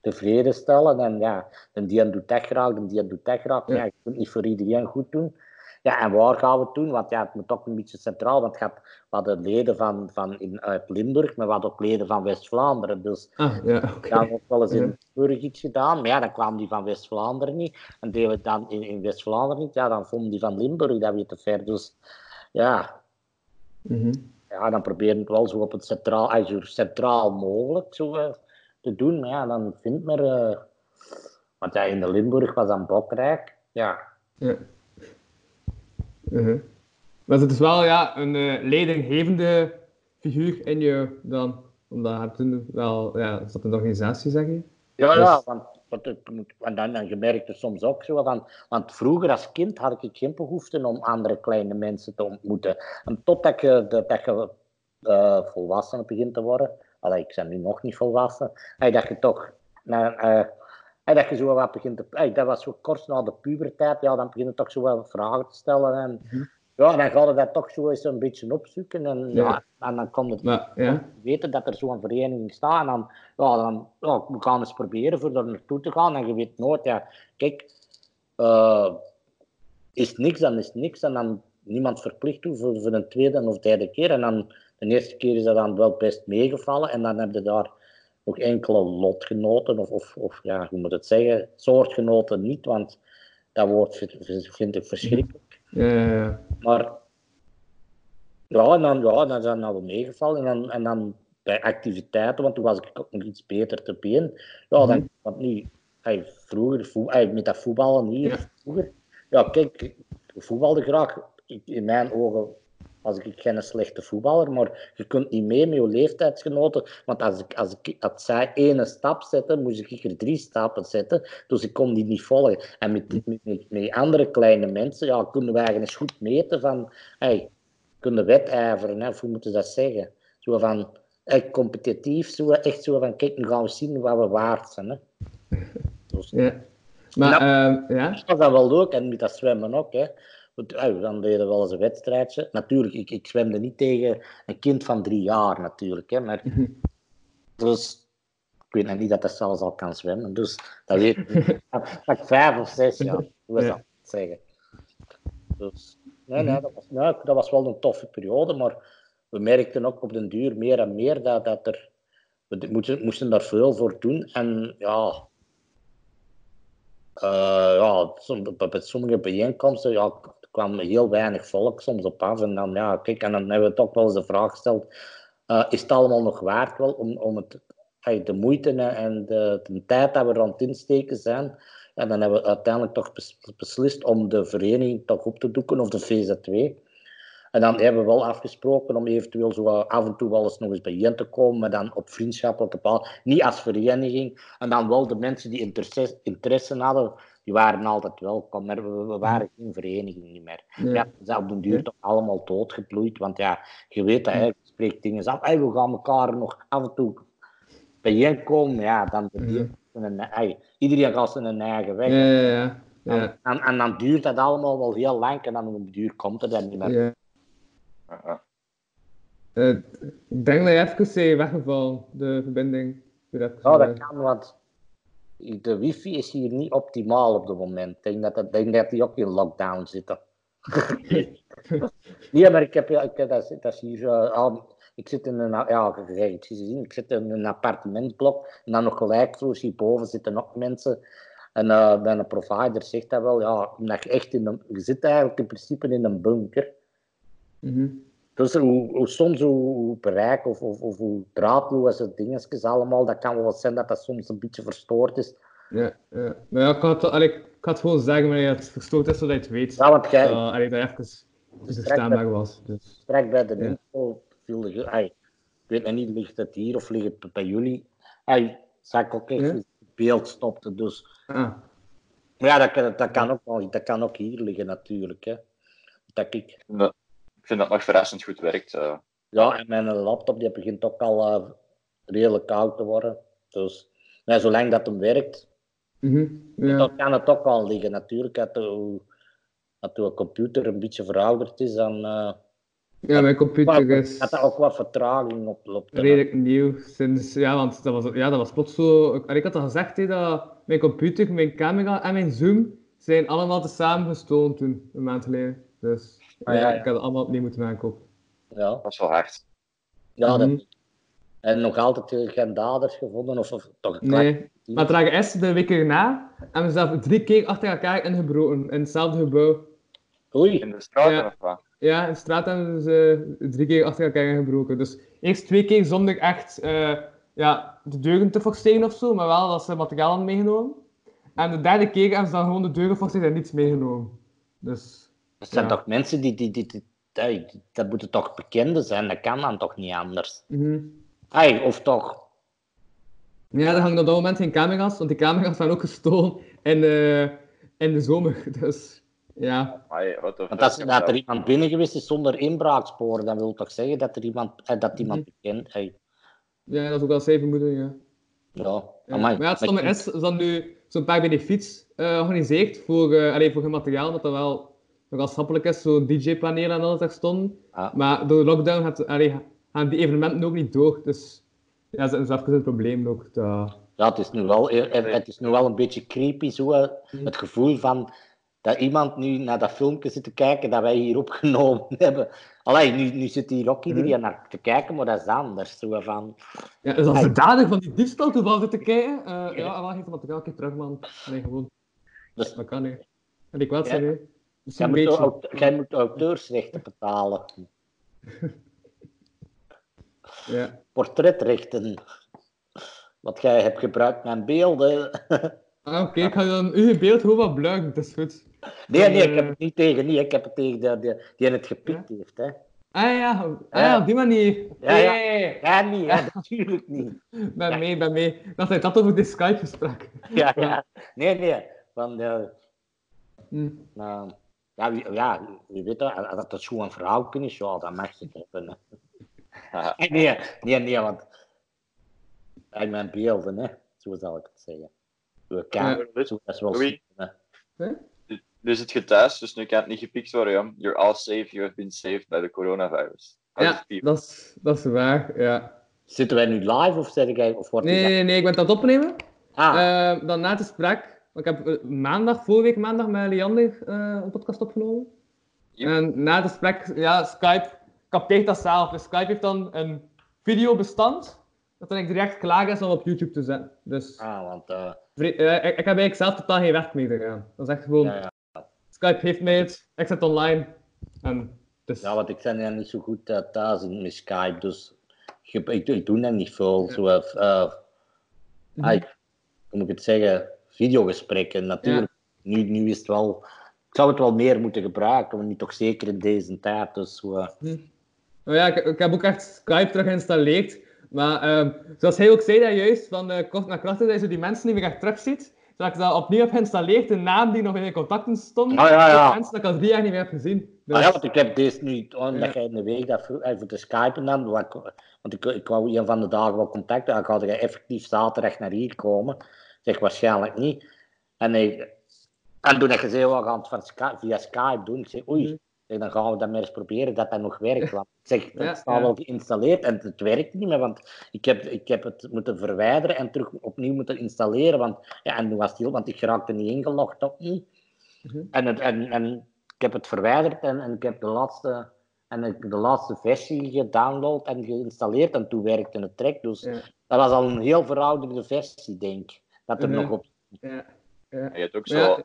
tevreden stellen. En ja, en die doet dat graag, en die doet dat graag. Ja. Ja. je kunt niet voor iedereen goed doen. Ja, en waar gaan we het doen? Want ja, het moet ook een beetje centraal. Want je had, we hadden leden van, van in, uit Limburg, maar we hadden ook leden van West-Vlaanderen. Dus Ah, ja, we hebben wel eens in. Limburg iets gedaan, maar ja, dan kwamen die van West-Vlaanderen niet. En deden we het dan in, in West-Vlaanderen niet, ja, dan vonden die van Limburg dat weer te ver. Dus ja, Mhm. ja dan proberen we het wel zo op het centraal, eh, zo centraal mogelijk zo, eh, te doen. Maar ja, dan vindt men... eh, want ja, in de Limburg was dan Bokrijk. Ja, Ja. Mhm. Maar het is wel ja, een eh, leidinggevende figuur in je dan. Omdat je toen wel, ja, is dat een organisatie, zeg je? Ja, Dus- ja, want, want, en dan, en je merkt soms ook zo van, want vroeger als kind had ik geen behoefte om andere kleine mensen te ontmoeten. En totdat je, dat, je eh, volwassen begint te worden, allee, ik ben nu nog niet volwassen, hey, dat je toch, nou, eh, hey, dat je zo wat begint te, dat was zo kort na de puberteit, ja, dan begin je toch zo wat vragen te stellen en ja, dan ga je dat toch zo eens een beetje opzoeken en, ja. Ja. en dan komt het Maar ja, weten dat er zo'n vereniging staat. En dan, ja, dan ja, we gaan eens proberen voor er naartoe te gaan. En je weet nooit, ja, kijk, eh, is niks, dan is niks. En dan niemand verplicht toe voor, voor een tweede of derde keer. En dan de eerste keer is dat dan wel best meegevallen. En dan heb je daar nog enkele lotgenoten, of, of, of ja, hoe moet het zeggen, soortgenoten niet, want dat woord vind, vind ik verschrikkelijk. Ja, ja. Maar ja, en dan, ja, dan zijn we meegevallen. En dan, en dan bij activiteiten, want toen was ik ook nog iets beter te been. Ja, dan, want nu, hey, vroeger, voe, hey, met dat voetballen hier, Ja. vroeger. Ja, kijk, ik voetbalde graag. Ik, in mijn ogen was ik geen slechte voetballer, maar je kunt niet mee met je leeftijdsgenoten. Want als, ik, als, ik, als zij ene stap zetten, moest ik er drie stappen zetten. Dus ik kon die niet volgen. En met, met, met, andere kleine mensen ja, konden we eigenlijk eens goed meten van... Hey, kunnen wedijveren, hè, hoe moeten ze dat zeggen? Zo van, echt competitief, zo, echt zo van, kijk, nu gaan we zien wat we waard zijn. Hè. Dus, ja. Maar ehm, ja, dat was dan wel leuk, en met dat zwemmen ook. Hè. Dan deden we wel eens een wedstrijdje. Natuurlijk, ik, ik zwemde niet tegen een kind van drie jaar, natuurlijk. Hè, maar, dus, ik weet nog niet dat dat zelfs al kan zwemmen. Dus, dat weet ik vijf of zes jaar, hoe Ja. dat zeggen. Dus, nee, nee, dat was, dat was wel een toffe periode, maar we merkten ook op den duur meer en meer dat, dat er... We moesten, moesten daar veel voor doen. En ja, eh, ja, bij sommige bijeenkomsten ja, kwam heel weinig volk soms op af. En dan, ja, kijk, en dan hebben we toch wel eens de vraag gesteld: eh, is het allemaal nog waard wel om, om het, de moeite en- de, de tijd dat we het insteken zijn? En dan hebben we uiteindelijk toch bes- beslist om de vereniging toch op te doeken, of de VZ2. En dan hebben we wel afgesproken om eventueel zo af en toe wel eens nog eens bijeen te komen, maar dan op vriendschappelijke paal. Niet als vereniging. En dan wel de mensen die interesse, interesse hadden, die waren altijd welkom. Maar we, we waren geen vereniging niet meer. Ja. Ja, ze zijn op den duur toch allemaal doodgebloeid. Want ja, je weet dat, hè, je spreekt dingen af. Hey, we gaan elkaar nog af en toe bijeenkomen. Ja, dan Mhm. een, hey, iedereen gaat zijn eigen weg. ja, ja, ja. ja. En, en dan duurt dat allemaal wel heel lang en dan op den duur komt het dan niet meer. ja. Eh, ik denk dat je even zei weggevallen, de verbinding. Eh, dat kan, want de wifi is hier niet optimaal op het moment. Ik denk dat, dat, denk dat die ook in lockdown zitten. nee, maar ik heb, ja, ik, dat, dat is hier, eh, al- ik zit in een, ja, het gezien, ik zit in een appartementblok en dan nog gelijk zo hierboven zitten nog mensen. En eh bij een provider zegt dat wel, ja, omdat je echt in een, je zit eigenlijk in principe in een bunker. mhm. Dus hoe, hoe soms hoe, hoe bereik of, of, of hoe draadloos het dingetjes allemaal, dat kan wel zijn dat dat soms een beetje verstoord is. Ja, ja. Maar ja, ik had, allee, ik had gewoon zeggen wanneer het verstoord is, zodat je het weet. Ja, want jij, Uh, allee, dat even verstaanbaar was. Dus. Straks bij de Ja. info viel ik weet nog niet, ligt het hier of ligt het bij jullie? Ai, zag ik ook echt Ja. het beeld stopte, dus... Ah, Maar ja, dat, kan- dat, kan ook, wel- dat kan ook hier liggen natuurlijk, hè. Dat ik... ik vind dat nog verrassend goed werkt. eh. Ja, en mijn laptop die begint ook al eh, redelijk koud te worden, dus... Maar zolang dat hem werkt, mhm, ja. dan kan het ook wel liggen natuurlijk. Dat, hoe, dat uw computer een beetje verouderd is, dan eh, Ja, mijn computer is dat er ook wat vertraging oploopt. hè. redelijk nieuw. Sinds, ja, want dat was, ja, dat was plots zo... Ik, ik had al gezegd hè, dat mijn computer, mijn camera en mijn zoom zijn allemaal tezamen gestolen toen, een maand geleden. Dus Ja, ja, ja. ik had het allemaal opnieuw moeten aankopen. Ja, Dat is wel hard. ja Mhm. dat, en nog altijd geen daders gevonden, of, of toch een klein Nee. Maar het lagen is de week erna en we zelf drie keer achter elkaar ingebroken in hetzelfde gebouw. Oei, In de straat Ja. of wat? Ja, in de straat hebben ze drie keer achter elkaar ingebroken. Dus eerst twee keer zonder echt eh, ja, de deuren te forceren of zo, maar wel dat ze materiaal hadden meegenomen. En de derde keer hebben ze dan gewoon de deuren geforceerd en niets meegenomen. Dus dat zijn Ja. toch mensen die, die, die, die, die- die- dat moeten toch bekenden zijn, dat kan dan toch niet anders. mhm. Hey, of toch, ja, er hangen op dat moment geen camera's, want die camera's zijn ook gestolen in, eh, in de zomer. Dus ja, want als dat er iemand binnen geweest is zonder inbraaksporen, dan wil toch zeggen dat er iemand, eh, dat iemand bekend hey, ja dat is ook wel zijn vermoeden, ja. ja. Maar ja, het stomme is, ze hadden nu zo'n paar benefiets eh georganiseerd voor, eh allee, voor hun materiaal, dat dat wel nogal schappelijk is, zo'n DJ-paneel en alles daar stonden. Ah. Maar door de lockdown gaat, allee, gaan die evenementen ook niet door, dus ja, dat is even een probleem ook. Dat... Ja, het is nu wel, eh, het is nu wel een beetje creepy, zo, Mm. het gevoel van dat iemand nu naar dat filmpje zit te kijken dat wij hier opgenomen hebben. Allee, nu, nu zit hier ook iedereen Mm. naar te kijken, maar dat is anders. Zo van, Ja, dus als de dader van die diefstal toevallig zit te kijken, eh ja, het materiaal een keer terug, man. Nee, gewoon. Dus- Dat kan, hè. En ik wel Ja. zeggen, hè. jij, moet, beetje. aut- jij moet auteursrechten betalen, Ja. portretrechten. Wat jij hebt gebruikt mijn beelden. Ah, oké, ik ga dan uw beeld gewoon wat bluiken, dat is goed. Nee, nee, ik Eh. heb het niet tegen niet. Ik heb het tegen de, de, die het gepikt heeft. Hè. Ah ja, ah, ja, op die manier. Ja, ja. Hey, Ja, niet, hè, natuurlijk niet. ben mee, ben mee. Dat je dat over dit Skype-gesprek. Ja, ja. Nee, nee. Van, eh, Hm. nou, ja, wie, ja, wie weet dat, als dat zo'n vrouw is, ja, dan mag het hebben. Hè. Nee, nee, nee, want uit mijn beelden, hè, zo zal ik het zeggen. Zo kan, Ja. zo, dat is wel super, hè. Zit je thuis, dus nu kan het niet gepikt worden. You're all safe, you have been saved by the coronavirus. Ja, dat is, dat is waar, ja. Zitten wij nu live of, zeg jij, of wordt Nee, nee, nee, ik ben het aan het opnemen. Ah, Eh, dan na het gesprek, want ik heb eh, maandag, vorige week maandag met Leander eh, een podcast opgenomen. Yep. En na het gesprek, ja, Skype capteert dat zelf. Dus Skype heeft dan een videobestand dat dan direct klaar is om op YouTube te zetten. Dus ah want eh, ik, ik heb eigenlijk zelf totaal geen werk mee gedaan. Dat is echt gewoon, ja, ja. Skype heeft mij het, ik zet het online. En dus, ja, want ik ben ja niet zo goed eh, thuis met Skype, dus ik, ik, ik doe net niet veel. Zo, Mhm. ik- hoe moet ik het zeggen, videogesprekken. Natuurlijk, nu, nu is het wel... Ik zou het wel meer moeten gebruiken, maar niet toch zeker in deze tijd. Dus, eh, ja, ik, ik heb ook echt Skype terug geïnstalleerd. Maar ehm, zoals hij ook zei dat juist, van eh, kort naar krachten, dat je die mensen niet meer echt terugziet. Dat ik dat opnieuw heb geïnstalleerd, de naam die nog in de contacten stond. Ah, ja, ja. van Mensen dat ik al drie jaar niet meer heb gezien. Dus, Ah ja, want ik heb deze nu, omdat jij in de week dat voor te skypen dan, want ik, ik, ik wou een van de dagen wel contact hebben, ik had jij effectief zaterdag naar hier komen. Zeg waarschijnlijk niet. En, ik, en toen heb je zei, we gaan het van Skype, via Skype doen. Ik zeg, oei, Mhm. Ik zeg, dan gaan we dat maar eens proberen dat dat nog werkt. Want ik zeg, het Ja, staat ja. wel geïnstalleerd en het werkt niet meer, want ik heb, ik heb het moeten verwijderen en terug opnieuw moeten installeren. Want, ja, en toen was het heel, want ik raakte niet ingelogd op niet. Mhm. En, het, en, en ik heb het verwijderd en, en ik heb de laatste, en ik de laatste versie gedownload en geïnstalleerd en toen werkte het direct. Dus Ja. dat was al een heel verouderde versie, denk ik. Dat er Mhm. nog op... ja, je hebt ook zo...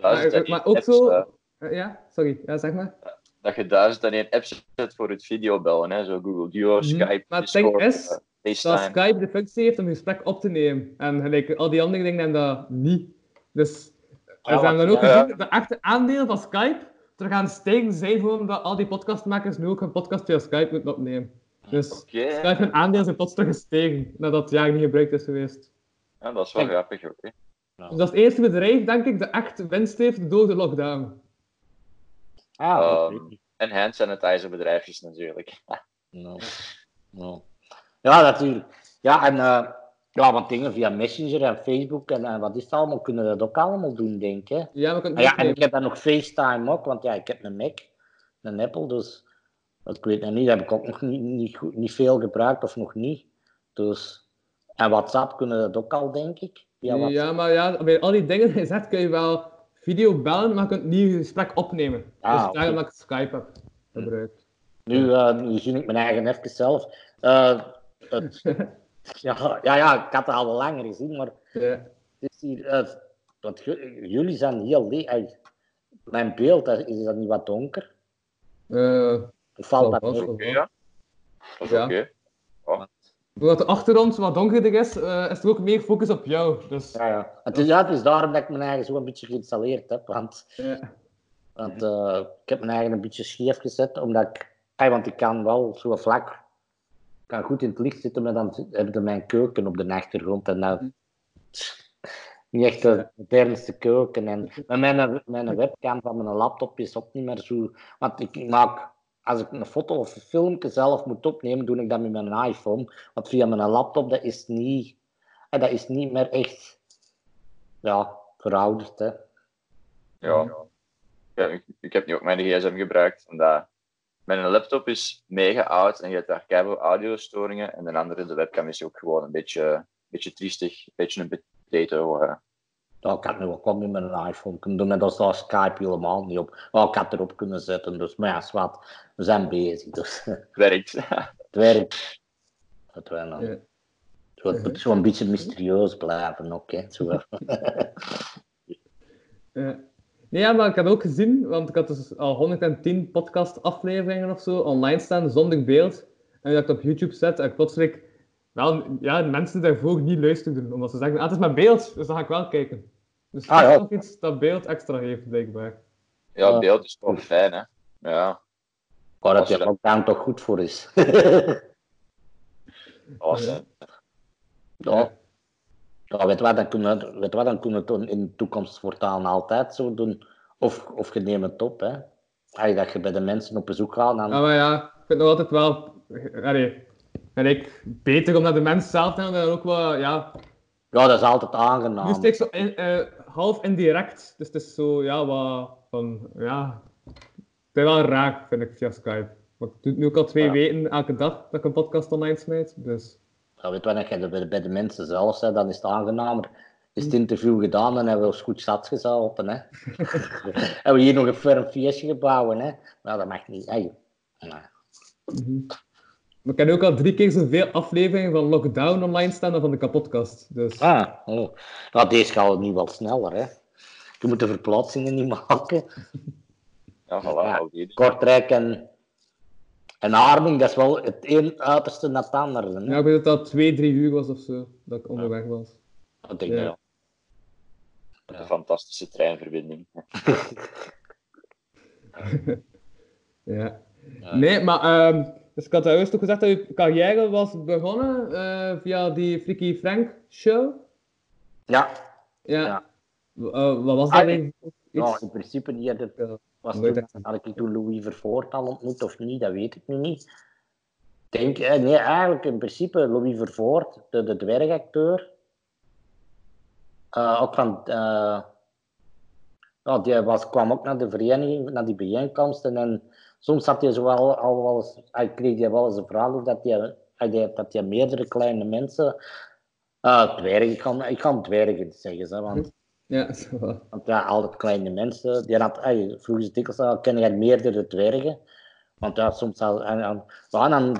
Maar, ook apps, zo... eh, eh, ja, sorry, ja, zeg maar. dat je duizend en één apps zet voor het videobellen. Hè? Zo Google Duo, Mhm. Skype, Maar het ding is eh, Dat. Skype de functie heeft om een gesprek op te nemen. En gelijk, al die andere dingen hebben dat niet. Dus we Ja, hebben dan ook gezien dat de echte aandelen van Skype er gaan stijgen zijn gewoon omdat al die podcastmakers nu ook een podcast via Skype moeten opnemen. Dus Skype hun aandeel zijn plots terug gestegen nadat het jaar niet gebruikt is geweest. Ja, dat is wel grappig. Oké. Dus dat is het eerste bedrijf, denk ik, dat echt winst heeft door de lockdown. Ah, ik. En hand sanitizer bedrijfjes natuurlijk. Nou, nou. Ja, natuurlijk. Ja, en eh, Ja, want dingen via Messenger en Facebook en, en wat is het allemaal, kunnen dat ook allemaal doen, denk ik. hè. Ja, we kunnen Ah ja, en ik heb dan nog FaceTime ook, want ja, ik heb een Mac, een Apple, dus ik weet nog niet, dat heb ik ook nog niet, niet, goed- niet veel gebruikt of nog niet. Dus, en WhatsApp kunnen dat ook al, denk ik. Ja, maar ja, bij al die dingen die je zegt, kun je wel video bellen, maar je kunt niet je gesprek opnemen. Ah, dus daarom dat ik Skype heb gebruikt. Nu, eh, nu zie ik mijn eigen even zelf. Eh, het, ja, ja, ja, ik had het al wel langer gezien, maar Ja. het is hier, eh, wat, jullie zijn heel le- ey, Mijn beeld, dat- is dat niet wat donker? Eh, Of valt dat dat was mee? wel. Oké, ja. Dat is Ja. oké. Doordat de achtergrond wat donkerder is, eh, is er ook meer focus op jou. Dus, Ja, ja. Het is, ja, het is daarom dat ik mijn eigen zo een beetje geïnstalleerd heb. Want, ja. want eh, ik heb mijn eigen een beetje scheef gezet, omdat ik, ey, want ik kan wel zo vlak, ik kan goed in het licht zitten, maar dan heb je mijn keuken op de achtergrond. En dan, niet echt de modernste keuken. En maar mijn, mijn webcam van mijn laptop is ook niet meer zo. Want ik maak, als ik een foto of een filmpje zelf moet opnemen, doe ik dat met mijn iPhone. Want via mijn laptop, dat is niet, eh, dat is niet meer echt ja, verouderd. Hè. Ja. Ik heb nu ook mijn gsm gebruikt, omdat mijn laptop is mega oud en je hebt daar keihard audiostoringen. En de andere, de webcam, is ook gewoon een beetje, beetje triestig, een beetje een potato. Ja, ik had nu ook wel met mijn iPhone kunnen doen, maar daar staat Skype helemaal niet op. Maar ik had erop kunnen zetten, dus maar ja, wat. We zijn bezig, dus het werkt. werkt. Dat wij nou. Ja. Zo, het moet zo'n beetje mysterieus blijven ook, hè. Zo. Ja. Nee, ja, maar ik had ook gezien, want ik had dus al 110 podcast-afleveringen of zo online staan zonder beeld. En dat ik het op YouTube zet en ik plotseling wel, ja, mensen daarvoor niet luisteren, omdat ze zeggen, ah, het is mijn beeld, dus dan ga ik wel kijken. Dus Ah, dat is ja. nog iets dat beeld extra heeft, blijkbaar. Ja, beeld is gewoon fijn, hè. Ja, Waar dat je lockdown toch goed voor is. alles, Ja. hè. ja. Ja, weet wat, dan kunnen we, weet wat, dan kunnen we het in de toekomst voortaan altijd zo doen. Of, of je neemt het op, hè. Als dat je bij de mensen op bezoek gaat, dan... Ja, maar ja, ik vind het nog altijd wel, allee, vind ik beter om naar de mens zelf dan ook wel, ja, Ja, dat is altijd aangenaam. Nu steek zo in, eh, half indirect, dus het is zo, ja, wat van, ja, het is wel raar, vind ik, via Skype. Maar ik doe het nu ook al twee Ja. weken, elke dag, dat ik een podcast online smijt, dus... Ja, weet je als je bij de, bij de mensen zelf bent, dan is het aangenamer. Is het interview gedaan, dan hebben we ons goed zat gezopen, hè. hebben we hier nog een ferm feestje gebouwen, hè. Nou, dat mag niet, hè. Nee. Heb nu ook al drie keer zoveel afleveringen van Lockdown online staan dan van de kapotkast, dus... Ah, oh. Nou, deze gaat nu wel sneller, hè. Je moet de verplaatsingen niet maken. Ja, voilà, Ja. Kortrijk en, en Arming, dat is wel het een uiterste na het andere. Hè? Ja, ik weet dat al twee, drie uur was of zo, dat ik onderweg was. Ik denk Ja. dat, Met een fantastische treinverbinding. Ja. Nee, maar, ehm, dus ik had daar juist ook gezegd dat je carrière was begonnen eh, via die Freaky Frank show. ja. Ja. Ja. Eh, wat was dat Ah, eigenlijk? ja, Iets? in principe niet. Dat Ja. was toen, had ik toen Louis Vervoort al ontmoet of niet, dat weet ik nu niet. Denk, eh, nee, eigenlijk in principe Louis Vervoort, de, de dwergacteur. Ook van, ja, die was, kwam ook naar de vereniging, naar die bijeenkomsten. En soms had hij zo wel, al wel eens, hij kreeg hij wel eens een vraag of dat hij, hij- dat hij meerdere kleine mensen, eh dwergen, ik kan, ik kan dwergen zeggen, hè, want Ja, zo want ja, altijd kleine mensen. Die had, ey, vroeger ze dikwijls al, ken jij meerdere dwergen? Want ja, soms al, en, en, ja, dan,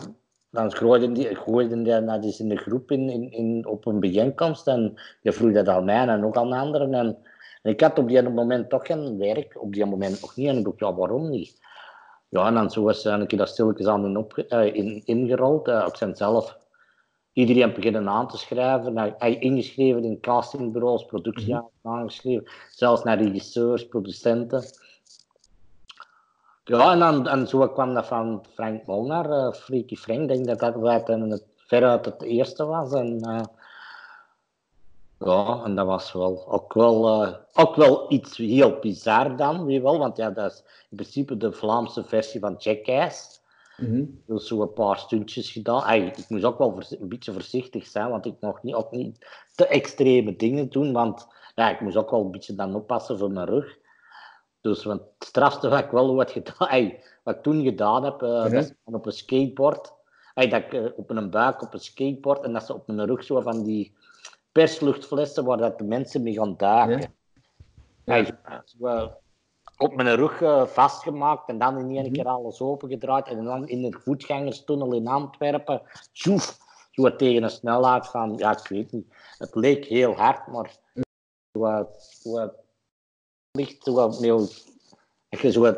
dan gooiden die, gooiden die dat eens in de groep in, in, in, op een bijeenkomst. En je vroeg dat aan mij en nog aan anderen. En, en ik had op die moment toch geen werk, op die moment nog niet. En ik dacht, ja, waarom niet? Ja, en dan zo was eh, een keer dat stilletjes aan in, op, eh, in, ingerold. Eh, ik ben zelf iedereen beginnen aan te schrijven. Hij ingeschreven in castingbureaus, productie aangeschreven. Zelfs naar regisseurs, producenten. Ja, en, dan, en zo kwam dat van Frank Molnar, eh Freaky Frank. Ik denk dat dat veruit het eerste was. En, eh, ja, en dat was wel ook wel, eh, ook wel iets heel bizar dan, wie wel. Want ja, dat is in principe de Vlaamse versie van Jackass. Mhm. Dus zo een paar stuntjes gedaan. Ey, ik moest ook wel een beetje voorzichtig zijn, want ik mocht niet, ook niet te extreme dingen doen. Want ja, ik moest ook wel een beetje dan oppassen voor mijn rug. Dus want het strafste wat ik wel wat gedaan wat ik toen gedaan heb, eh, dat is op een skateboard. Ey, dat ik eh, op een buik op een skateboard en dat ze op mijn rug zo van die persluchtflessen waar dat de mensen mee gaan duiken. Ja. Ja. op mijn rug eh, vastgemaakt en dan in één Mhm. keer alles opengedraaid en dan in de voetgangerstunnel in Antwerpen, tjoef, zo tegen een snelheid van, ja, ik weet niet. Het leek heel hard, maar zo, eh, zo, licht, zo, heel, heb je zo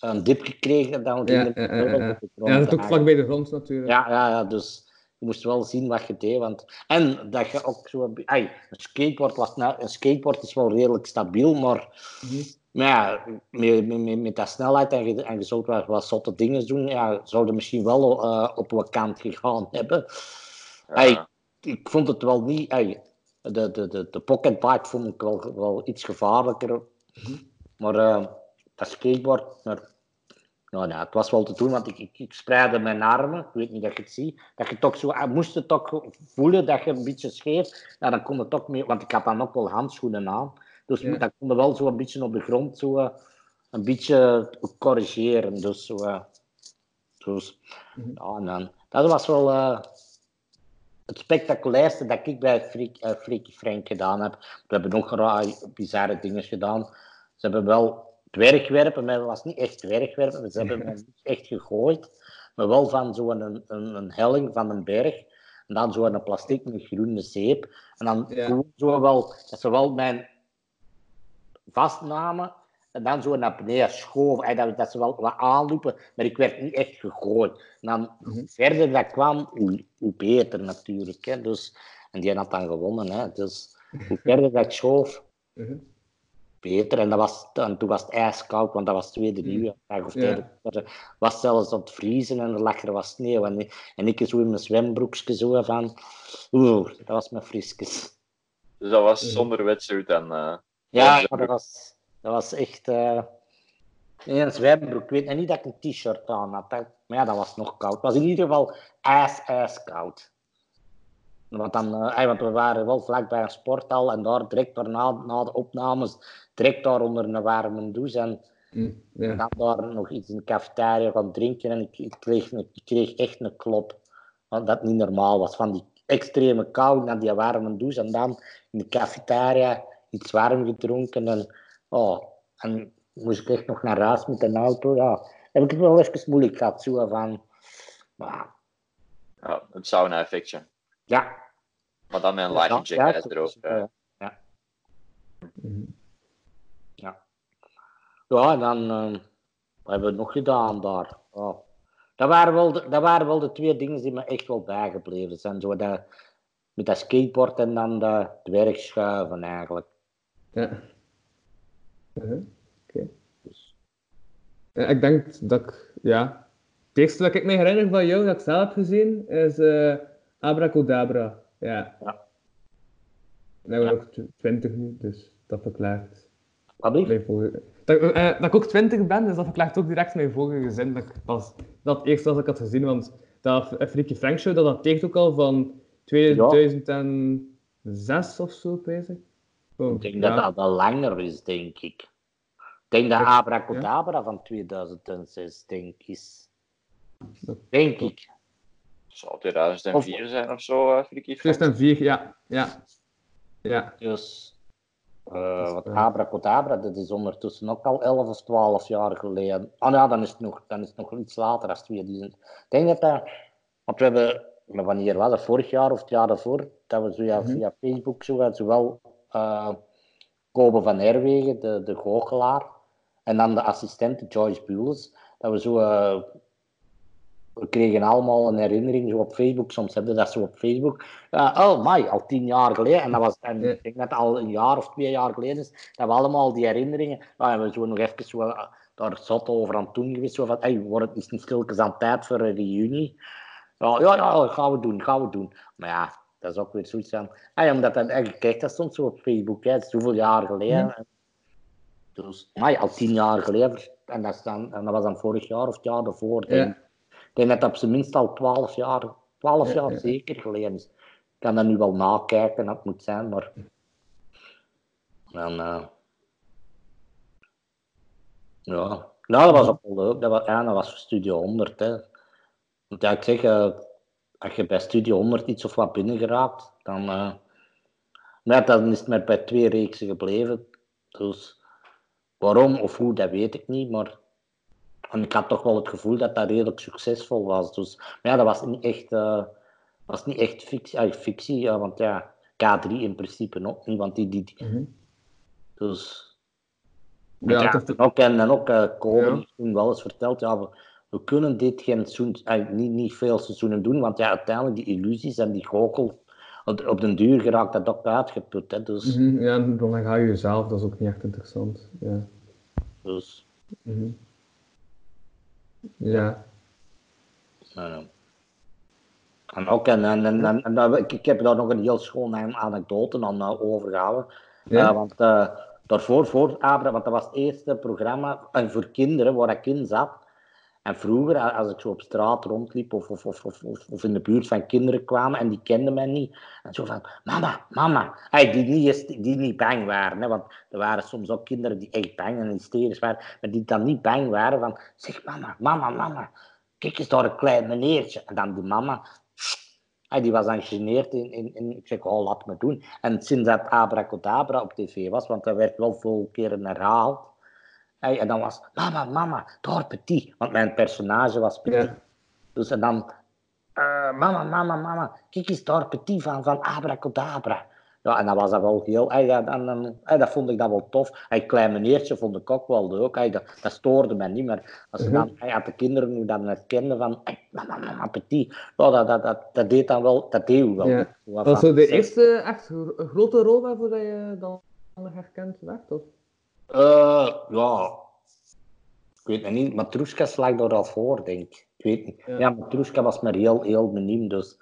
een dip gekregen, dan Ja, ja, ja, ja, dat is ook vlak bij de grond natuurlijk. Ja, ja, ja, dus je moest wel zien wat je deed. Want... En dat je ook zo... Een, skateboard was nou... een skateboard is wel redelijk stabiel, maar, Mhm. maar ja, met, met, met, dat snelheid en je, en je zou wat, wat zotte dingen doen, ja, zou je misschien wel eh, op wat kant gegaan hebben. Ja. Ik vond het wel niet... De, de, de, de pocketbike vond ik wel, wel iets gevaarlijker. Maar eh, dat skateboard... Maar, nou, ja, het was wel te doen, want ik, ik, ik spreidde mijn armen. Ik weet niet dat je het ziet. Dat je toch zo, ah, moest het toch voelen dat je een beetje scheef. Ja, dan kon het toch meer, want ik had dan ook wel handschoenen aan. Dus Ja. dan kon wel zo een beetje op de grond zo, eh, een beetje corrigeren. Dus, zo, eh, dus Mhm. ja, en dan, dat was wel eh, het spectaculairste dat ik bij Freak, Freaky Frank gedaan heb. We hebben nog bizarre dingen gedaan. Ze hebben wel dwergwerpen, maar het was niet echt dwergwerpen. Ze hebben me niet echt gegooid, maar wel van zo'n een, een, een helling van een berg. En dan zo'n plastic met groene zeep. En dan Ja. zo wel, dat ze wel mijn vastnamen en dan zo naar beneden schoven. En dat, dat ze wel wat aanlopen, maar ik werd niet echt gegooid. En dan Mhm. verder dat kwam, hoe, hoe beter natuurlijk. Hè. Dus, en die had dan gewonnen. Hè. Dus hoe verder dat ik schoof, Mhm. Beter. En, dat was, en toen was het ijskoud, want dat was tweede nieuwe dag of Ja. derde. Het was zelfs aan het vriezen en er lag er wat sneeuw. En, en ik zo in mijn zwembroekje zo van... Oeh, dat was mijn frisjes. Dus dat was zonder wetsuit en... eh, Ja, dat, was, dat was echt... eh nee, een zwembroek. Ik weet niet dat ik een t-shirt aan had. hè. Maar ja, dat was nog koud. Het was in ieder geval ijs, ijskoud. Want, dan, eh, want we waren wel vlakbij een sporthal en daar direct daarna, na de opnames, direct daar onder een warme douche. En. Ja. Dan daar nog iets in de cafetaria gaan drinken en ik, ik, kreeg, een- ik kreeg echt een klop. Want dat niet normaal was. Van die extreme kou naar die warme douche en dan in de cafetaria iets warm gedronken. En, oh, en moest ik echt nog naar huis met een auto. Ja, heb ik het wel even moeilijk gehad. Zo van, maar, ja, het sauna-effectje. ja. Maar dan met een Ja, check ja, uit dat erop. eh. ja. Ja. Ja, en dan eh, wat hebben we nog gedaan daar. Ja. Dat, waren wel de, dat waren wel de twee dingen die me echt wel bijgebleven zijn. Zo dat, met dat skateboard en dan de dwergschuiven eigenlijk. Ja. Mhm. Oké. Dus, Ja, ik denk dat ik, ja. Het eerste dat ik me herinner van jou dat ik zelf heb gezien is eh Abracadabra. Ja. Ja. En dat was ook tw- 20 nu, dus dat verklaart wat vorige. Dat, eh, dat ik ook 20 ben, dus dat verklaart ook direct mijn vorige zin. Dat ik pas dat eerste als ik had gezien, want dat eh, Freaky Frank Show dat dateert ook al van 2006 of zo, bezig. Oh, Ik denk ja. dat dat wel langer is, denk ik. Ik denk dat Abracadabra van 2006, denk ik. is. Dat- Denk ik. Zou 2004 zijn of zo, eh Freaky Frank? 2004, ja. Ja. Ja. Dus, wat eh, Abracadabra, dat is ondertussen ook al 11 of 12 jaar geleden. Ah ja, dan is het nog, dan is het nog iets later als 2000. Ik denk dat dat, want we hebben, maar wanneer was dat, vorig jaar of het jaar daarvoor, dat we zo, ja, Mhm. via Facebook zo, zowel eh Kobe van Herwegen, de, de goochelaar, en dan de assistente Joyce Bules, dat we zo, eh, we kregen allemaal een herinnering zo op Facebook, soms hebben we dat zo op Facebook, ja, oh my, al tien jaar geleden. En dat was, en Ja. ik denk dat al een jaar of twee jaar geleden is, dat we allemaal die herinneringen, ja, en we zo nog even zo, eh, daar zat over aan het doen geweest, zo van, hey, wordt het is niet stilkens aan tijd voor een reunie? Ja, ja, ja, dat gaan we doen, gaan we doen. Maar ja, dat is ook weer zoiets van, ah, ja, omdat dat, eigenlijk kijkt dat stond zo op Facebook, hè, zoveel jaar geleden. Dus, maar ja, al tien jaar geleden, en dat, is dan, en dat was dan vorig jaar of het jaar daarvoor, denk ik. Denk dat dat op zijn minst al 12 jaar, 12 Ja, jaar ja. zeker geleden is. Ik kan dat nu wel nakijken, dat moet zijn, maar. En, eh, ja. Nou, dat was ook wel leuk. Dat was, ja, dat was voor Studio 100. Hè. Want ja, ik zeg, eh, als je bij Studio 100 iets of wat binnen geraakt, dan. maar ja, dan is het maar bij twee reeksen gebleven. Dus waarom of hoe, dat weet ik niet. Maar en ik had toch wel het gevoel dat dat redelijk succesvol was. Dus, maar ja, dat was niet echt, eh, was niet echt fictie. fictie ja, want ja, K3 in principe ook niet. Want die, die, die- Mhm. dus Ja, en ook, en, en ook eh Kolen Ja. wel eens verteld, ja, we, we kunnen dit geen seizoen, niet, niet veel seizoenen doen, want ja, uiteindelijk die illusies en die goochel, op, op den duur geraakt dat ook uitgeput. Hè, dus, Mhm, Ja, dan ga je jezelf, dat is ook niet echt interessant. Ja. dus Mhm. Ja. nou, ja. En ook, en, en, en, dat- ik, ik heb daar nog een heel schone anekdote aan uh, overgehouden. Ja. Eh, want eh, daarvoor, voor Abra, want dat was het eerste programma en voor kinderen waar ik in zat. En vroeger, als ik zo op straat rondliep of, of, of, of, in de buurt van kinderen kwamen en die kenden mij niet. En zo van, mama, mama. Hey, die, niet, die niet bang waren. Hè, want er waren soms ook kinderen die echt bang en hysterisch waren. Maar die dan niet bang waren van, zeg mama, mama, mama. Kijk eens daar een klein meneertje. En dan die mama, Hey, die was dan in, in, in, ik zeg, oh, laat me doen. En sinds dat Abracadabra op tv was, want dat werd wel veel keren herhaald. Hey, en dan was, mama, mama, daar petit. Want mijn personage was petit. Ja. Dus en dan, eh, mama, mama, mama, kijk eens daar petit van, van Abracadabra. Ja, en dan was dat wel heel, hey, dan, hey, dat vond ik dat wel tof. Hey, klein meneertje vond ik ook wel leuk. Hey, dat, dat stoorde mij niet meer. Als ze dan, hey, had de kinderen nu dan herkenden van, hey, mama, mama, petit. Ja, dat, dat, dat, dat deed dan wel, dat deed wel. Ja. Dat was zo de eerste echt gro- grote rol waarvoor dat je dan herkend werd? Of? Eh, ja, ik weet het niet. Matrushka slag daar al voor, denk ik. Ik weet niet. Ja. Ja, Matrushka was maar heel, heel beniem, dus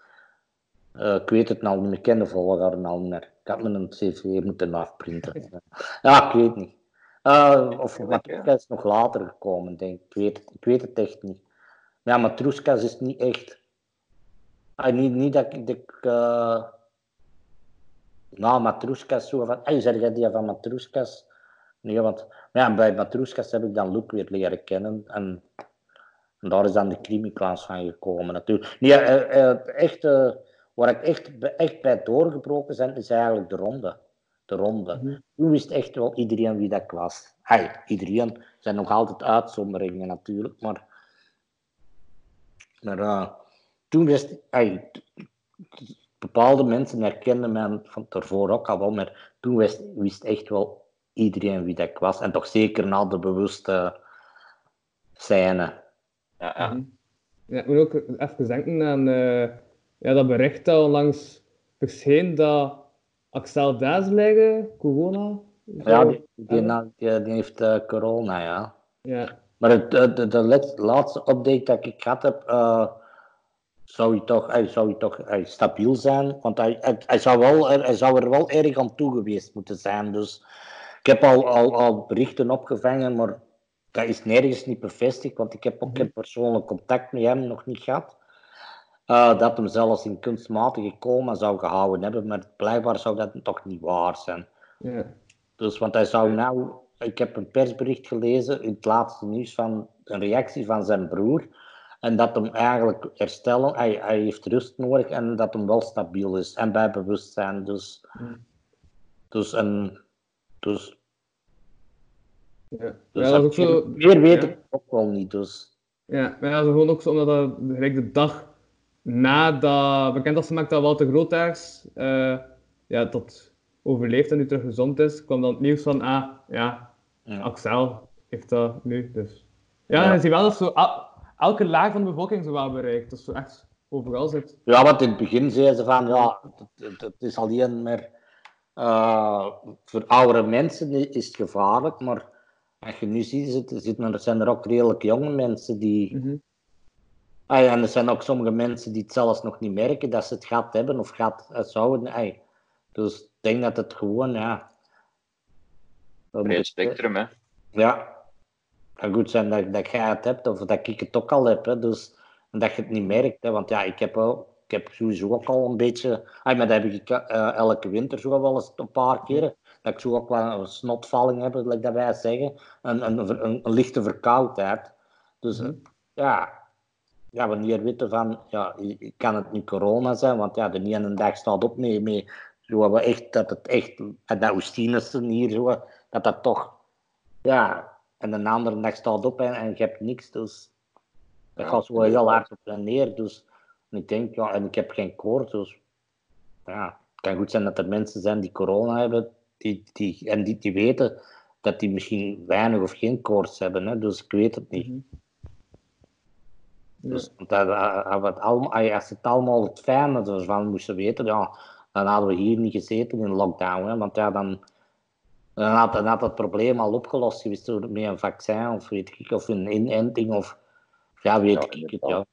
eh, ik weet het nou niet meer. Ik ken de volgorde niet meer. Ik had me een cv moeten afprinten. ja, ik weet niet. Eh, of Matrushka is nog later gekomen, denk ik. Ik weet het, ik weet het echt niet. Maar ja, Matrushka's is niet echt... Ah, niet, niet dat ik... Dat ik Nou, Matrushka's zo van... Hey, zeg jij die van Matrushka's? Nee, want ja, bij Matrushka's heb ik dan Luke weer leren kennen. En, en daar is dan de Krimi-clans van gekomen natuurlijk. Nee, eh, eh, echt, eh, waar ik echt, bij- echt bij doorgebroken ben, is eigenlijk de ronde. De ronde. Mhm. Toen wist echt wel iedereen wie dat was. Hey, iedereen. Er zijn nog altijd uitzonderingen natuurlijk, maar... Maar toen wist ik... Hey, bepaalde mensen herkenden mij van daarvoor ook al wel, maar toen wist, wist echt wel iedereen wie dat ik was. En toch zeker na de bewuste scène. Ja, ja. Mhm. Ja, ik moet ook even denken aan eh, ja, dat bericht dat onlangs verscheen dat Axel Dazlegge, corona. Ja, die, die, na- die, die heeft eh, corona, ja. ja. Maar het, de, de, de let- laatste update dat ik gehad heb, eh, zou hij toch, hij zou hij toch hij stabiel zijn. Want hij, hij, hij zou wel, er- hij zou er wel erg aan toe geweest moeten zijn. Dus ik heb al, al, al berichten opgevangen, maar dat is nergens niet bevestigd. Want ik heb ook geen persoonlijk contact met hem nog niet gehad. Eh, dat hem zelfs in kunstmatige coma zou gehouden hebben, maar blijkbaar zou dat toch niet waar zijn. Ja. Dus, want hij zou nou, ik heb een persbericht gelezen in het laatste nieuws van een reactie van zijn broer. En dat hem eigenlijk herstellen, hij, hij heeft rust nodig en dat hem wel stabiel is en bij bewustzijn. Dus, dus, en, dus, Ja. dus ja, dat is ook meer, zo. meer weet ja. ik ook wel niet. Dus, Ja, maar ja, zo gewoon ook zo omdat dat gelijk de dag nadat bekend was gemaakt dat Walter Grootaars eh ja, tot overleefd en nu terug gezond is, kwam dan het nieuws van, ah, ja, ja. Axel heeft dat nu, dus. Ja, Ja. je ziet wel dat zo el- elke laag van de bevolking zo wel bereikt, dat zo echt overal zit. ja, want in het begin zeiden ze van, ja, het, het, is alleen maar eh, voor oudere mensen is het gevaarlijk, maar als je nu ziet, zitten, zitten er, zijn er ook redelijk jonge mensen die, Mhm. Ah, en er zijn ook sommige mensen die het zelfs nog niet merken dat ze het gehad hebben of gehad eh, zouden. Ay. Dus ik denk dat het gewoon, ja. Breed spectrum, hè. Ja. Het kan goed zijn dat, dat jij het hebt of dat ik het ook al heb. Hè. Dus En dat je het niet merkt, hè, want ja, ik heb, wel, ik heb sowieso ook al een beetje, ah, maar dat heb ik eh, elke winter zo wel eens een paar keren, dat ik zo ook wel een snotvalling heb, like dat wij zeggen, een, een, een, een lichte verkoudheid. Dus Mhm. ja, ja, wanneer weten van, ja, kan het niet corona zijn, want ja, de ene dag staat op mee, mee zo we echt, dat het echt, en dat Oestinussen hier zo, dat dat toch, ja, en de andere dag staat op en, en je hebt niks, dus dat gaat zo heel hard op en neer, dus ik denk, ja, en ik heb geen koorts, dus ja, het kan goed zijn dat er mensen zijn die corona hebben, die, die, en die, die weten dat die misschien weinig of geen koorts hebben, hè, dus ik weet het niet. Dus dat, als, het allemaal, het fijne ervan moesten weten, ja, dan hadden we hier niet gezeten in lockdown. Hè, want ja, dan, dan, had, dan had het probleem al opgelost geweest door met een vaccin of weet ik, of een inenting of ja, weet Ja, ik het. Ja.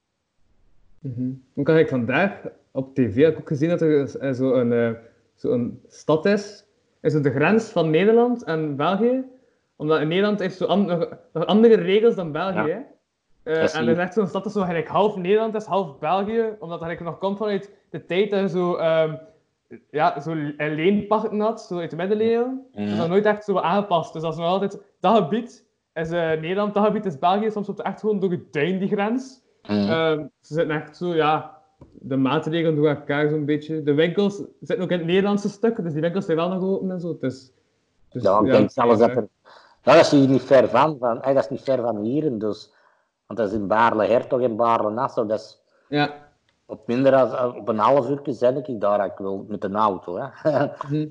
Ook had ik vandaag op tv heb ik ook gezien dat er eh, zo een, eh, zo een stad is. Is het de grens van Nederland en België? Omdat in Nederland heeft zo an- nog, nog andere regels dan België. Ja. Eh, en er is echt zo'n stad dat zo eigenlijk half Nederland is, half België. Omdat dat eigenlijk nog komt vanuit de tijd dat je zo, ehm ja, zo leenpachten had, zo uit de middeleeuwen. Mhm. Dat is nog nooit echt zo aangepast. Dus dat is nog altijd... Dat gebied is eh, Nederland, dat gebied is België. Soms loopt het echt gewoon door je tuin, die grens. Ehm, ze zitten echt zo, ja, de maatregelen door elkaar zo'n beetje. De winkels zitten ook in het Nederlandse stuk, dus die winkels zijn wel nog open en zo. Dus, dus, ja, ik denk zelfs dat er. Ja, dat is hier niet ver van, van eh, dat is niet ver van hier, dus. Want dat is in Baarle-Hertog en Baarle-Nassau, dat is Ja. op minder dan op een half uur ben ik daar ik wil met een auto. Hè. Mhm.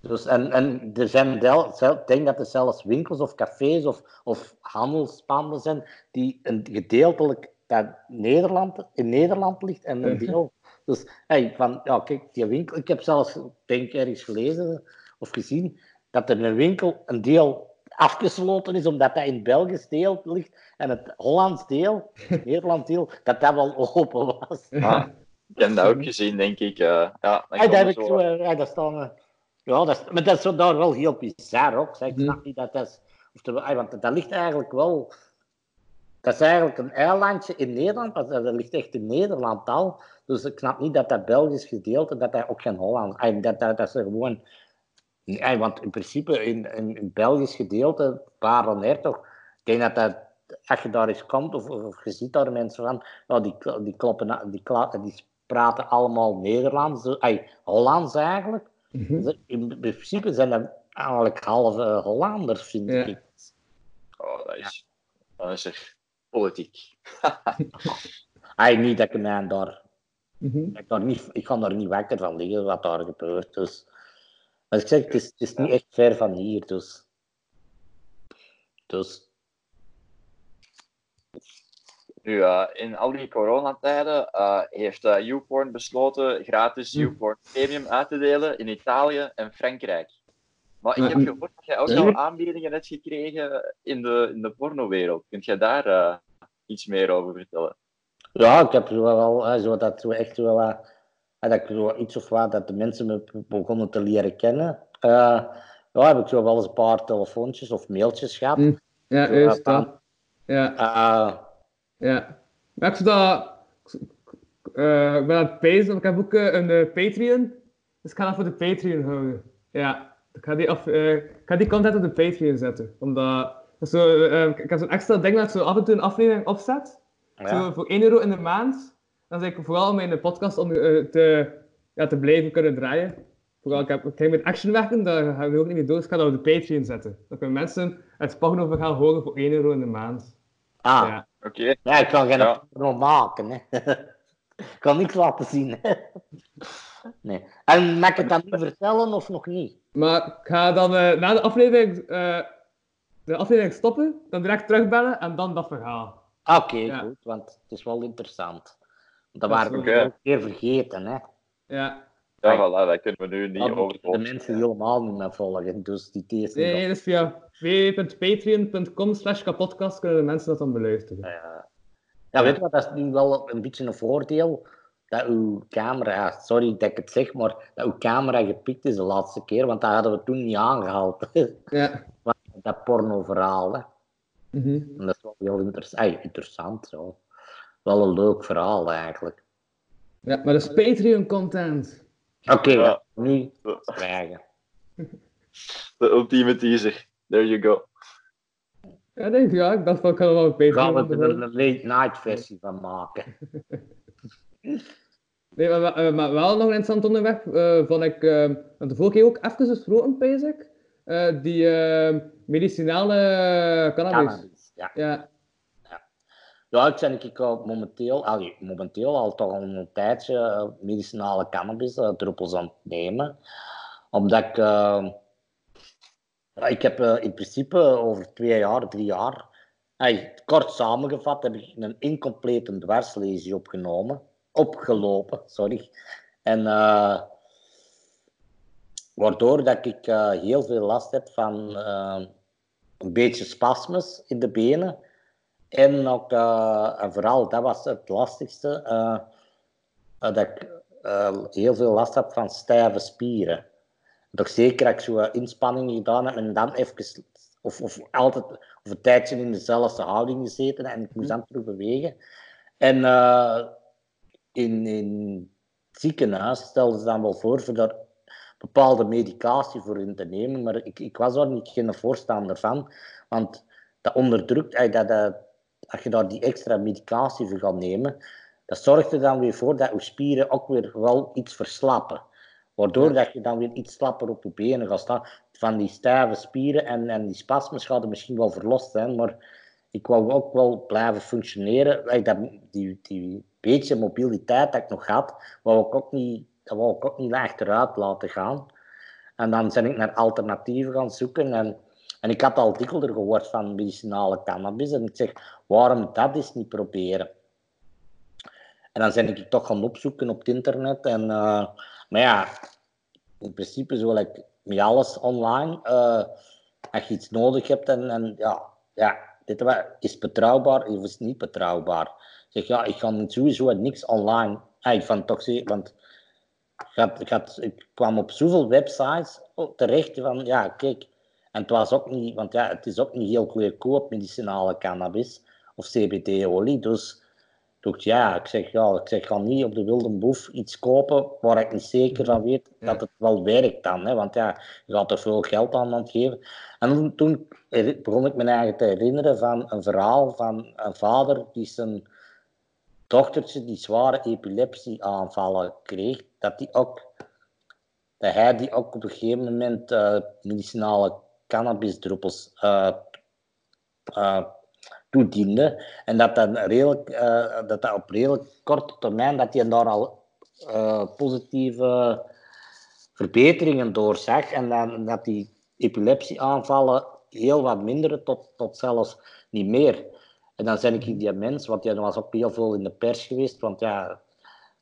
Dus, en, en er zijn ik denk dat er zelfs winkels of cafés of, of handelspanden zijn die een gedeeltelijk dat Nederland, in Nederland ligt en een deel. Dus hey, van, ja, kijk, die winkel, ik heb zelfs, denk ik, ergens gelezen of gezien dat er een winkel een deel afgesloten is omdat dat in het Belgisch deel ligt en het Hollands deel, Nederlands deel, dat dat wel open was. Ah, ik heb dat ook gezien, denk ik. eh, ja, Ja, dat heb ik zo- zo, eh, ja, dat eh, ja, dat is, maar dat is daar wel heel bizar ook. zeg. Ik Mhm. snap niet dat dat is, want dat ligt eigenlijk wel, dat is eigenlijk een eilandje in Nederland, maar dat ligt echt in Nederland al. Dus ik snap niet dat dat Belgisch gedeelte, dat dat ook geen Holland, ah, dat, dat, dat is er gewoon, want in principe in, in, in Belgisch gedeelte, Baarle toch, ik denk dat dat, als je daar eens komt, of, of, of je ziet daar mensen van, ja, die, die, kloppen, die, die praten allemaal Nederlands, dus, ay, Hollands eigenlijk. Mhm. Dus In principe zijn dat eigenlijk halve Hollanders, vind Ja. ik. Oh, dat is, dat is er politiek. Ay, niet dat ik mij daar, Mhm. ik, daar niet, ik ga daar niet wakker van liggen wat daar gebeurt. Dus, maar ik zeg, het is, het is niet echt ver van hier. Dus, dus Nu, eh, in al die coronatijden eh, heeft eh YouPorn besloten gratis Hm. YouPorn Premium uit te delen in Italië en Frankrijk. Maar ik heb gehoord dat jij ook al aanbiedingen hebt gekregen in de, in de pornowereld. Kunt jij daar eh, iets meer over vertellen? ja, ik heb zo wel, eh, zo dat zo echt zo wat, eh, dat ik zo iets of wat, dat de mensen me begonnen te leren kennen. Eh, ja, heb ik zo wel eens een paar telefoontjes of mailtjes gehad. Hm. Ja, juist dat. Ja, ja. Maar ik dat... eh, ik ben aan het pezen, want ik heb ook een eh, Patreon. Dus ik ga dat voor de Patreon houden. Ja, ik ga die, af, eh, ik ga die content op de Patreon zetten. Omdat... Zo, eh, ik heb zo'n extra ding dat ik zo af en toe een aflevering opzet. ja. Zo voor 1 euro in de maand. Dan zeg ik vooral om mijn podcast om, eh, te, ja, te blijven kunnen draaien. Vooral, ik, heb, ik ga met action werken, daar gaan we ook niet meer door. Dus ik ga dat op de Patreon zetten. Dan kunnen mensen het Porno gaan horen voor 1 euro in de maand. Ah, Ja. Oké, Ja, ik kan geen Ja. maken. Hè. ik kan niks laten zien. Hè. Nee. En mag ik het dan nu vertellen of nog niet? Maar ik ga dan eh, na de aflevering, eh, de aflevering stoppen, dan direct terugbellen en dan dat verhaal. Ah, Oké, Ja. goed, want het is wel interessant. Dat Dat waren we een keer vergeten. Hè. Ja. ja, voilà, dat kunnen we nu niet Dat over de mensen helemaal niet meer volgen. Dus die deze. Nee, nee, dus via www.patreon.com slash kapodcast kunnen de mensen dat dan beluisteren. Ja. ja, weet je wat, dat is nu wel een beetje een voordeel. Dat uw camera, sorry dat ik het zeg, maar dat uw camera gepikt is de laatste keer, want dat hadden we toen niet aangehaald. Ja. dat porno-verhaal. Hè. Mhm. Dat is wel heel interessant. interessant zo. wel een leuk verhaal eigenlijk. Ja, maar dat is Patreon-content. Oké, Ja. nu zwijgen. De ultieme teaser. There you go. Ja, denk je, ja. Ik dacht ik kan wel een Gaan we er een late night versie van maken. Nee, maar, maar, maar wel nog een interessant onderwerp, eh vond ik, eh, want de vorige keer ook even gesproken, Pezek, eh die eh, medicinale cannabis. Cannabis, ja. Ja, Ja, ik ben ik al momenteel, allee, momenteel al toch al een tijdje eh, medicinale cannabis eh, druppels aan het nemen. Omdat ik, eh, ja, ik heb eh, in principe over twee jaar, drie jaar, kort samengevat, heb ik een incomplete dwarslesie opgenomen, opgelopen, sorry. En eh, waardoor dat ik eh, heel veel last heb van eh, een beetje spasmes in de benen. En ook, en vooral, dat was het lastigste, dat ik heel veel last heb van stijve spieren. Toch zeker dat ik zo inspanningen gedaan heb en dan even, of, of altijd, of een tijdje in dezelfde houding gezeten en ik moest dan terug bewegen. En in, in het ziekenhuis stelden ze dan wel voor voor daar bepaalde medicatie voor in te nemen, maar ik, ik was daar niet geen voorstander van, want dat onderdrukt, eh, dat, dat, als je daar die extra medicatie voor gaat nemen, dat zorgt er dan weer voor dat je spieren ook weer wel iets verslappen. Waardoor dat je dan weer iets slapper op je benen gaat staan. Van die stijve spieren en, en die spasmes gaat er misschien wel verlost zijn, maar ik wou ook wel blijven functioneren. Dat, die, die beetje mobiliteit dat ik nog had, wou ik ook niet, dat wou ik ook niet achteruit laten gaan. En dan ben ik naar alternatieven gaan zoeken. En, en ik had al dikwijls gehoord van medicinale cannabis. En ik zeg, waarom dat eens niet proberen? En dan ben ik toch gaan opzoeken op het internet. En, eh, maar ja, in principe zo ik met alles online. eh, als je iets nodig hebt en, en ja, ja, dit is betrouwbaar of is niet betrouwbaar. Ik zeg, ja, ik ga sowieso niks online. Ah, ik van zeggen, want ik, had, ik, had, ik kwam op zoveel websites terecht van, ja, kijk, en het was ook niet, want ja, het is ook niet heel goedkoop, medicinale cannabis of CBD-olie, dus dacht, ja, ik zeg, ja, ik zeg, ga niet op de wilde boef iets kopen waar ik niet zeker van weet dat het wel werkt dan, hè, want ja, je gaat er veel geld aan aan geven. En toen, begon ik me eigenlijk te herinneren van een verhaal van een vader die zijn dochtertje die zware epilepsieaanvallen kreeg, dat, die ook, dat hij die ook op een gegeven moment eh, medicinale cannabisdruppels eh, toediende. En dat, dat, redelijk, dat, dat op redelijk korte termijn dat hij daar al positieve verbeteringen doorzag. En dat die epilepsieaanvallen heel wat minderen tot, tot zelfs niet meer. En dan ben ik die mens, want er was ook heel veel in de pers geweest, want ja,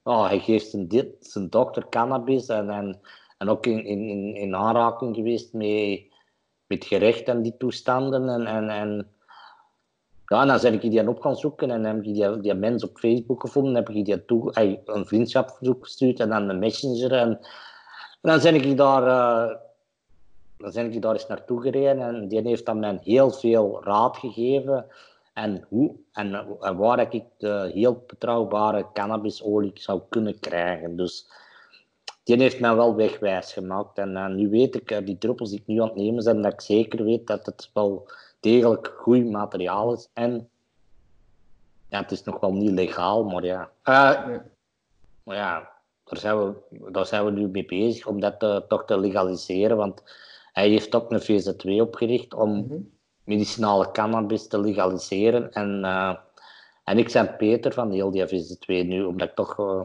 oh, hij geeft zijn, dit, zijn dokter cannabis en, en, en ook in, in, in, in aanraking geweest met, met gerecht en die toestanden. En, en, en, ja, dan ben ik die op gaan zoeken en heb ik die, die mens op Facebook gevonden, heb ik die toe, een vriendschapverzoek gestuurd en dan een messenger. En, en dan ben ik daar... eh, dan ben ik daar eens naartoe gereden en die heeft dan mij heel veel raad gegeven en, hoe, en, en waar ik de heel betrouwbare cannabisolie zou kunnen krijgen. Dus die heeft mij wel wegwijs gemaakt. En eh, nu weet ik, eh, die druppels die ik nu aan het nemen ben, dat ik zeker weet dat het wel degelijk goed materiaal is. En ja, het is nog wel niet legaal, maar ja. Eh, Ja. maar ja, daar zijn, we, daar zijn we nu mee bezig om dat eh, toch te legaliseren. Want hij heeft ook een VZ2 opgericht om Mhm. Medicinale cannabis te legaliseren. En, eh, en ik ben Peter van heel die VZ2 nu, omdat ik toch... eh,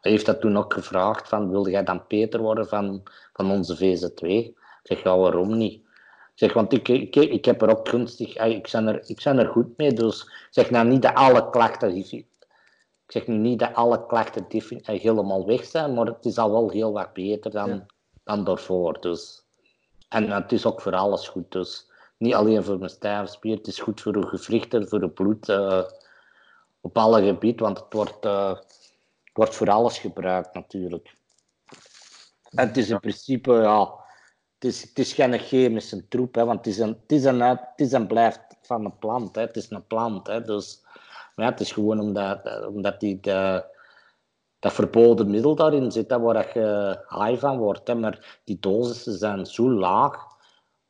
hij heeft dat toen ook gevraagd, van, wilde jij dan Peter worden van, van onze VZ2? Ik zeg, ja, waarom niet? Ik zeg, want ik, ik, ik heb er ook gunstig... eh, Ik ben er, ik ben er goed mee, dus ik zeg nou niet dat alle klachten... Ik zeg nu niet dat alle klachten helemaal weg zijn, maar het is al wel heel wat beter dan, Ja. dan daarvoor. Dus. En het is ook voor alles goed. Dus niet alleen voor mijn stijve spier, het is goed voor de gewrichten, voor het bloed, eh, op alle gebieden, want het wordt, eh, het wordt voor alles gebruikt natuurlijk. En het is in principe, ja, het is, het is geen chemische troep, hè, want het is een, het is een, het is een blijft van een plant, hè, het is een plant. Hè, dus Maar ja, het is gewoon omdat, omdat die de, dat verboden middel daarin zit, hè, waar je high van wordt. Hè. Maar die dosissen zijn zo laag,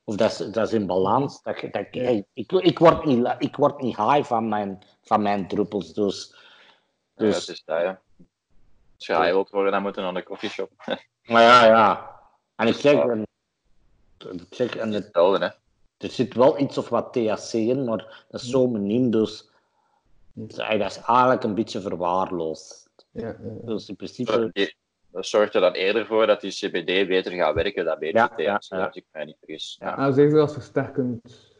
of dat is, dat is in balans, dat, je- dat, ik- hey, ik, ik, word niet, ik word niet high van mijn, van mijn druppels. Dus, Ja, dus het is dat, ja. Als je high wilt worden, dan moet je naar de koffieshop. maar ja, ja. En ik zeg, Ja. en, ik zeg en het, Hetzelfde, hè. er zit wel iets of wat THC in, maar dat is zo miniem, dus dus, dat is eigenlijk een beetje verwaarloosd. Ja, ja. Dus in principe, Dat zorgt er dan eerder voor dat die CBD beter gaat werken dan beter Ja, THC, ja, ja. als ik mij niet vergis. Ja. Zeker als versterkend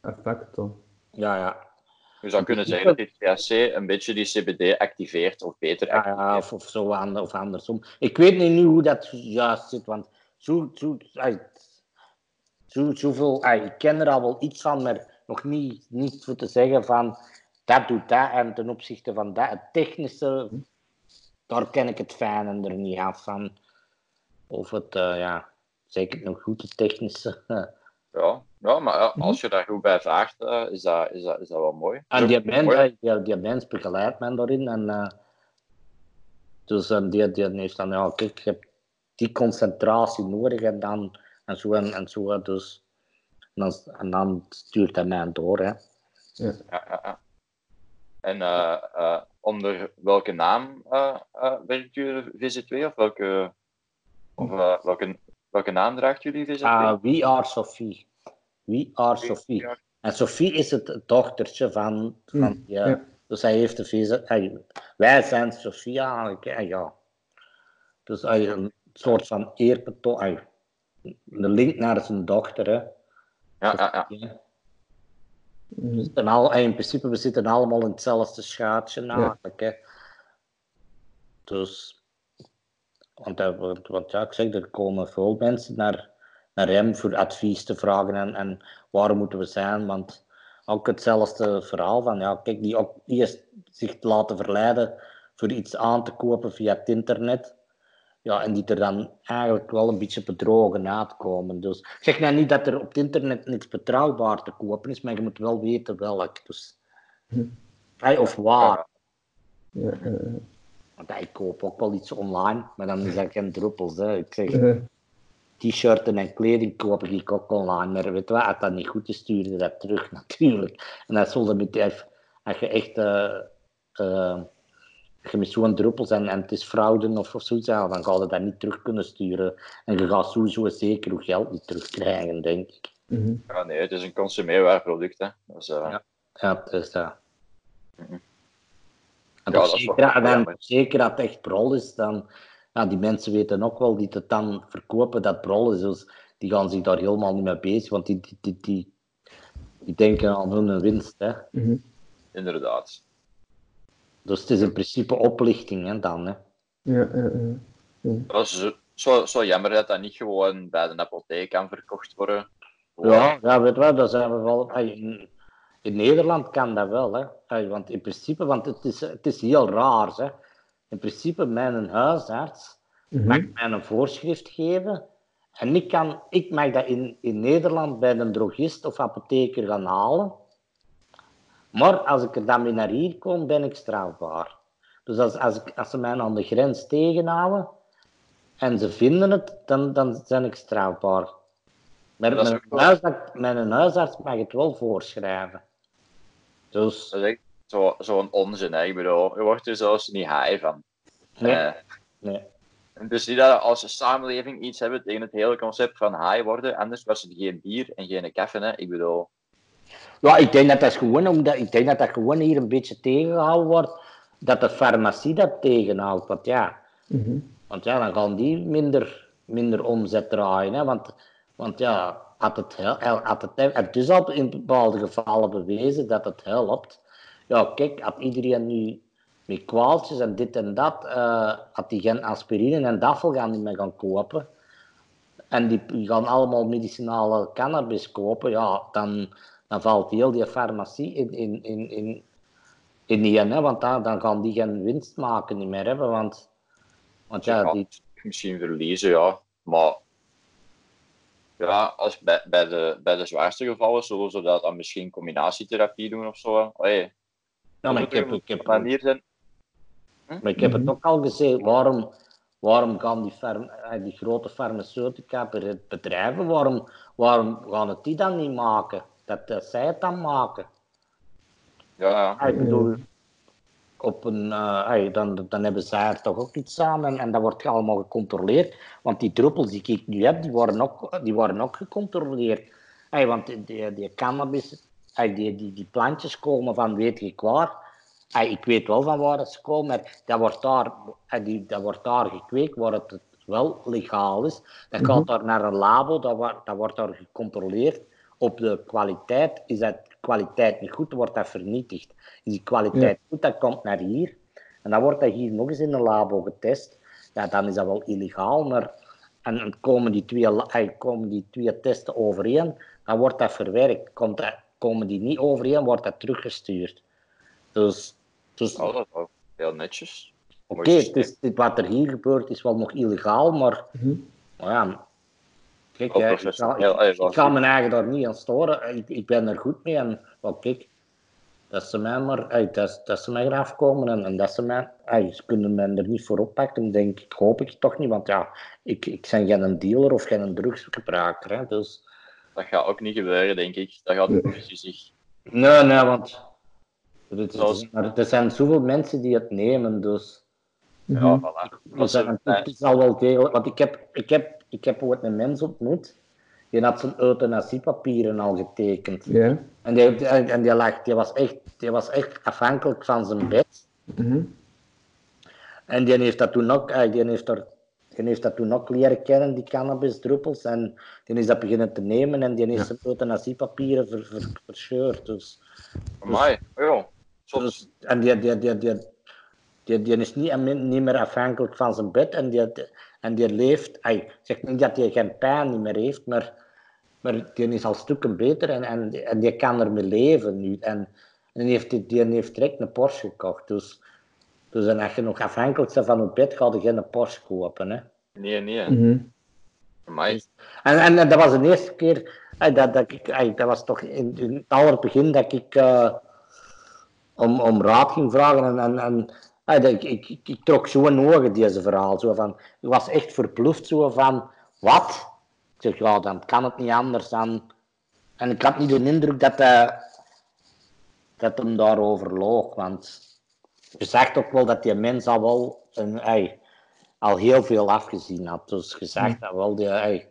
effect dan. ja, ja. Je zou kunnen zeggen dat die THC een beetje die CBD activeert of beter Ja, activeert. ja, of, of zo of andersom. Ik weet niet nu hoe dat juist zit, want zo, zo, zo, zoveel, ik ken er al wel iets van, maar nog niet, niet voor te zeggen van dat doet dat en ten opzichte van dat. Het technische, daar ken ik het fijne er niet af van. Of het, eh, ja, zeker nog goed het technische. Ja, ja maar ja, Mhm. als je daar goed bij vaart, eh, is, dat, is, dat, is dat wel mooi. En die mens, mooi. eh, die, die mens begeleidt men daarin. En, eh, dus eh, die, die heeft dan, ja, kijk, je hebt die concentratie nodig en dan en zo en, en zo. Dus, en, dan, en dan stuurt hij mij door. Hè. Ja, ja, ja. En eh, eh, onder welke naam eh, eh, werkt jullie VZ2? Of welke, of, eh, welke, welke naam draagt jullie VZ2? Ah, We are Sophie. We are Sophie. En Sophie is het dochtertje van, van Mm, ja, ja. Dus hij heeft de hij- wij zijn Sophia eigenlijk. hè, ja. Dus hij een soort van eerbetoon. hij- De link naar zijn dochter. Hè. Ja, ja, ja. Al, in principe, we zitten allemaal in hetzelfde schaatje eigenlijk. Hè. Dus, want, hij- want, want ja, ik zeg, er komen veel mensen naar, naar hem voor advies te vragen en, en waar moeten we zijn. Want ook hetzelfde verhaal van, ja, kijk, die ook eerst zich te laten verleiden voor iets aan te kopen via het internet. Ja, en die er dan eigenlijk wel een beetje bedrogen uitkomen. Dus ik zeg nou niet dat er op het internet niks betrouwbaar te kopen is, maar je moet wel weten welk. Dus, Hm. Hey, of waar. Ja, Want ik koop ook wel iets online, maar dan is dat geen druppels. Hè. Ik zeg, t-shirts en kleding koop ik ook online. Maar weet wat, als dat niet goed is, stuur je dat terug natuurlijk. En dat zullen met als als je echt eh, eh, je met zo'n druppels en, en het is fraude of, of zoiets, ja, dan ga je dat niet terug kunnen sturen. En je gaat sowieso zeker je geld niet terugkrijgen, denk ik. mhm. Ja, nee, het is een consumeerbaar product. Hè. Dus, eh, Ja. Ja, dus dat. Mhm. En Ja, toch dat is wel zeker, en dan jammer. zeker dat het echt brol is, dan... Ja, die mensen weten ook wel die het dan verkopen dat brol is. Dus die gaan zich daar helemaal niet mee bezig, want die, die, die, die, die denken aan hun winst. Hè. Mhm. Inderdaad. Dus het is in principe oplichting hè, dan. Hè. Ja, eh, eh. Dat is zo, zo, jammer dat dat niet gewoon bij de apotheek kan verkocht worden. Ja, ja, weet wat, dat zijn we wel... In, in Nederland kan dat wel, hè. Want in principe, want het is, het is heel raar, hè. In principe, mijn huisarts Mhm. mag mij een voorschrift geven en ik, kan, ik mag dat in, in Nederland bij een drogist of apotheker gaan halen. Maar als ik er dan mee naar hier kom, ben ik strafbaar. Dus als, als, ik, als ze mij aan de grens tegenhouden en ze vinden het, dan, dan ben ik strafbaar. Mijn, ook wel- huisarts, mijn huisarts mag het wel voorschrijven. Dus, Dat is echt zo- zo'n onzin. Hè. Ik bedoel, je wordt er zelfs niet high van. nee, Eh, nee. en dus niet dat als een samenleving iets hebben tegen het hele concept van high worden, anders was het geen bier en geen kaffe. Hè. Ik bedoel, Ja, ik denk dat dat gewoon, omdat, ik denk dat dat gewoon hier een beetje tegengehouden wordt, dat de farmacie dat tegenhoudt. Want ja, Mhm. want ja dan gaan die minder, minder omzet draaien. Hè? Want, want ja, had het, had het, het is al in bepaalde gevallen bewezen dat het helpt. Ja, kijk, had iedereen nu met kwaaltjes en dit en dat, eh, had die geen aspirine en daffel gaan niet meer gaan kopen. En die gaan allemaal medicinale cannabis kopen, ja, dan, dan valt heel die farmacie in, in, in, in, in die, hè, want dan, dan gaan die geen winst maken niet meer hebben, want, want ja, die, misschien verliezen, ja. Maar ja, als bij, bij, de, bij de zwaarste gevallen zullen ze dat dan misschien combinatietherapie doen of zo. Allee, Ja, maar ik heb, ik heb, manier zijn. maar ik heb het ook al gezegd, waarom, waarom gaan die, farm, eh, die grote farmaceutica be- bedrijven, waarom, waarom gaan het die dan niet maken? Dat, dat zij het dan maken. Ja, ja. Ik bedoel, op een, eh, dan, dan hebben zij er toch ook iets aan en, en dat wordt allemaal gecontroleerd. Want die druppels die ik nu heb, die worden ook, die worden ook gecontroleerd. Hey, want die, die, cannabis, hey, die, die, die plantjes komen van weet ik waar. Hey, ik weet wel van waar ze komen, maar dat wordt daar, die, dat wordt daar gekweekt waar het wel legaal is. Dat gaat daar naar een labo, dat, wordt dat wordt daar gecontroleerd op de kwaliteit. Is dat kwaliteit niet goed, wordt dat vernietigd. Is die kwaliteit goed, dat komt naar hier. En dan wordt dat hier nog eens in een labo getest. Ja, dan is dat wel illegaal, maar en dan komen die twee, komen die twee testen overeen, dan wordt dat verwerkt. Komt dat, komen die niet overeen, wordt dat teruggestuurd. Dus, dus Oh, dat is wel heel netjes. Oké, dit- wat er hier gebeurt is wel nog illegaal, maar, Mhm. maar ja, kijk, Wel hè, ik, ga, professioneel, ik, je- mijn eigen daar niet aan storen. Ik, ik ben er goed mee en wel, kijk, dat ze mij maar, dat, dat ze mij eraf komen en, en dat ze mij, eh, ze kunnen mij er niet voor oppakken, denk ik, hoop ik toch niet, want ja, ik, ik ben geen dealer of geen drugsgebruiker, hè, dus... Dat gaat ook niet gebeuren, denk ik. Dat gaat de politie zich. Nee, nee, want er, is- Zoals- maar er zijn zoveel mensen die het nemen, dus... Ja, voilà. Dat het is al wel degelijk, want ik heb, ik heb, ik heb ooit een mens ontmoet, die had zijn euthanasiepapieren al getekend. Ja. En, die, en, en die, lag, die, was echt, die was echt afhankelijk van zijn bed. Mhm. En die heeft dat toen ook, eh, die heeft er, die heeft dat toen ook leren kennen, die cannabisdruppels. En die is dat beginnen te nemen en die heeft zijn euthanasiepapieren ver, ver, verscheurd. Dus, Amai, ja. Dus, en die, die, die, die, die, die is niet, niet meer afhankelijk van zijn bed en die, en die leeft. Ik zeg niet dat hij geen pijn niet meer heeft, maar, maar die is al stukken beter en, en, en die kan ermee leven nu. En, en die, heeft, die heeft direct een Porsche gekocht. Dus, dus en als je nog afhankelijk bent van je bed, ga je geen Porsche kopen. Hè. Nee, nee. Mhm. Amai. En, en, en dat was de eerste keer, dat, dat, ik, dat was toch in, in het allerbegin dat ik eh, om, om raad ging vragen. En, en, en dat ik, ik, trok zo een ogen, deze verhaal. Zo van, ik was echt verbluft zo van, wat? Ik zeg, ja, dan kan het niet anders dan... En ik had niet de indruk dat, eh, dat hem daarover loog, want je zag toch wel dat die mens al wel een, ey, al heel veel afgezien had. Dus je zag dat wel. Die, ey,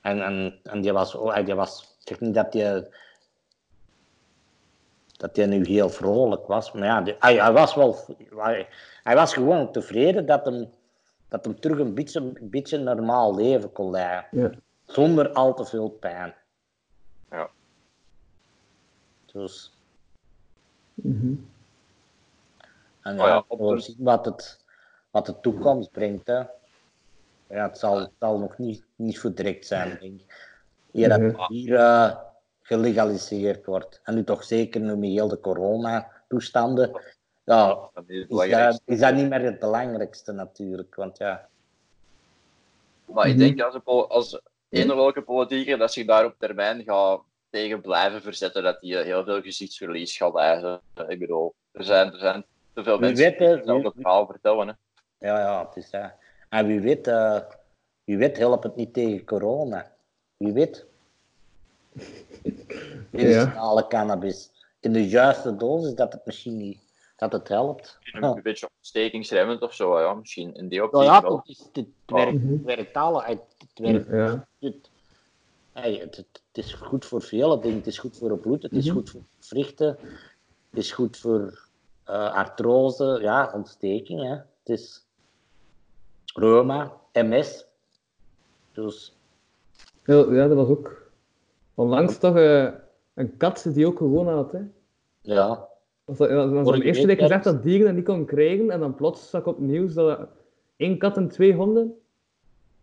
en, en, en die was, oh, ey, die was, ik zeg niet dat die, dat hij nu heel vrolijk was, maar ja, die, ey, hij was wel, hij, hij was gewoon tevreden dat hem, dat hem terug een beetje, een beetje normaal leven kon leiden. Ja. Zonder al te veel pijn. Ja. Dus, Mhm. en Oh ja, we zullen zien wat, het, wat de toekomst brengt. Hè. Ja, het zal, het zal nog niet, niet voor direct zijn, denk ik. Eer dat het hier eh, gelegaliseerd wordt. En nu toch zeker nu met heel de corona-toestanden. Ja, Dat is dat, belangrijkste. is dat niet meer het belangrijkste natuurlijk. Want ja, Maar ik denk als, een pol- als een of welke politieker dat zich daar op termijn gaat tegen blijven verzetten, dat die heel veel gezichtsverlies gaat eisen. Ik bedoel, er zijn, er zijn te veel mensen weet, die hetzelfde verhaal vertellen. Hè. ja, ja het is dat. En wie weet, eh, wie weet helpt het niet tegen corona. Wie weet. Medicinale cannabis. In de juiste dosis dat het misschien niet dat het helpt. Een, een beetje ontstekingsremmend of zo, ja. misschien in die Nou optiek ja, wel. het, is, het, werkt, Mhm. het werkt alle. Het, het werkt, Ja. het, hey, het, het, het is goed voor vele dingen. Het is goed voor het bloed, het is Mhm. goed voor wrichten, het is goed voor eh, artrose, ja, ontsteking. Hè. Het is reuma, MS. Dus Ja, ja, dat was ook onlangs toch eh, een kat die ook corona had. Hè. ja, Was dat, dat was de eerste week gezegd dat dieren dat niet kon krijgen en dan plots zag ik op het nieuws dat één kat en twee honden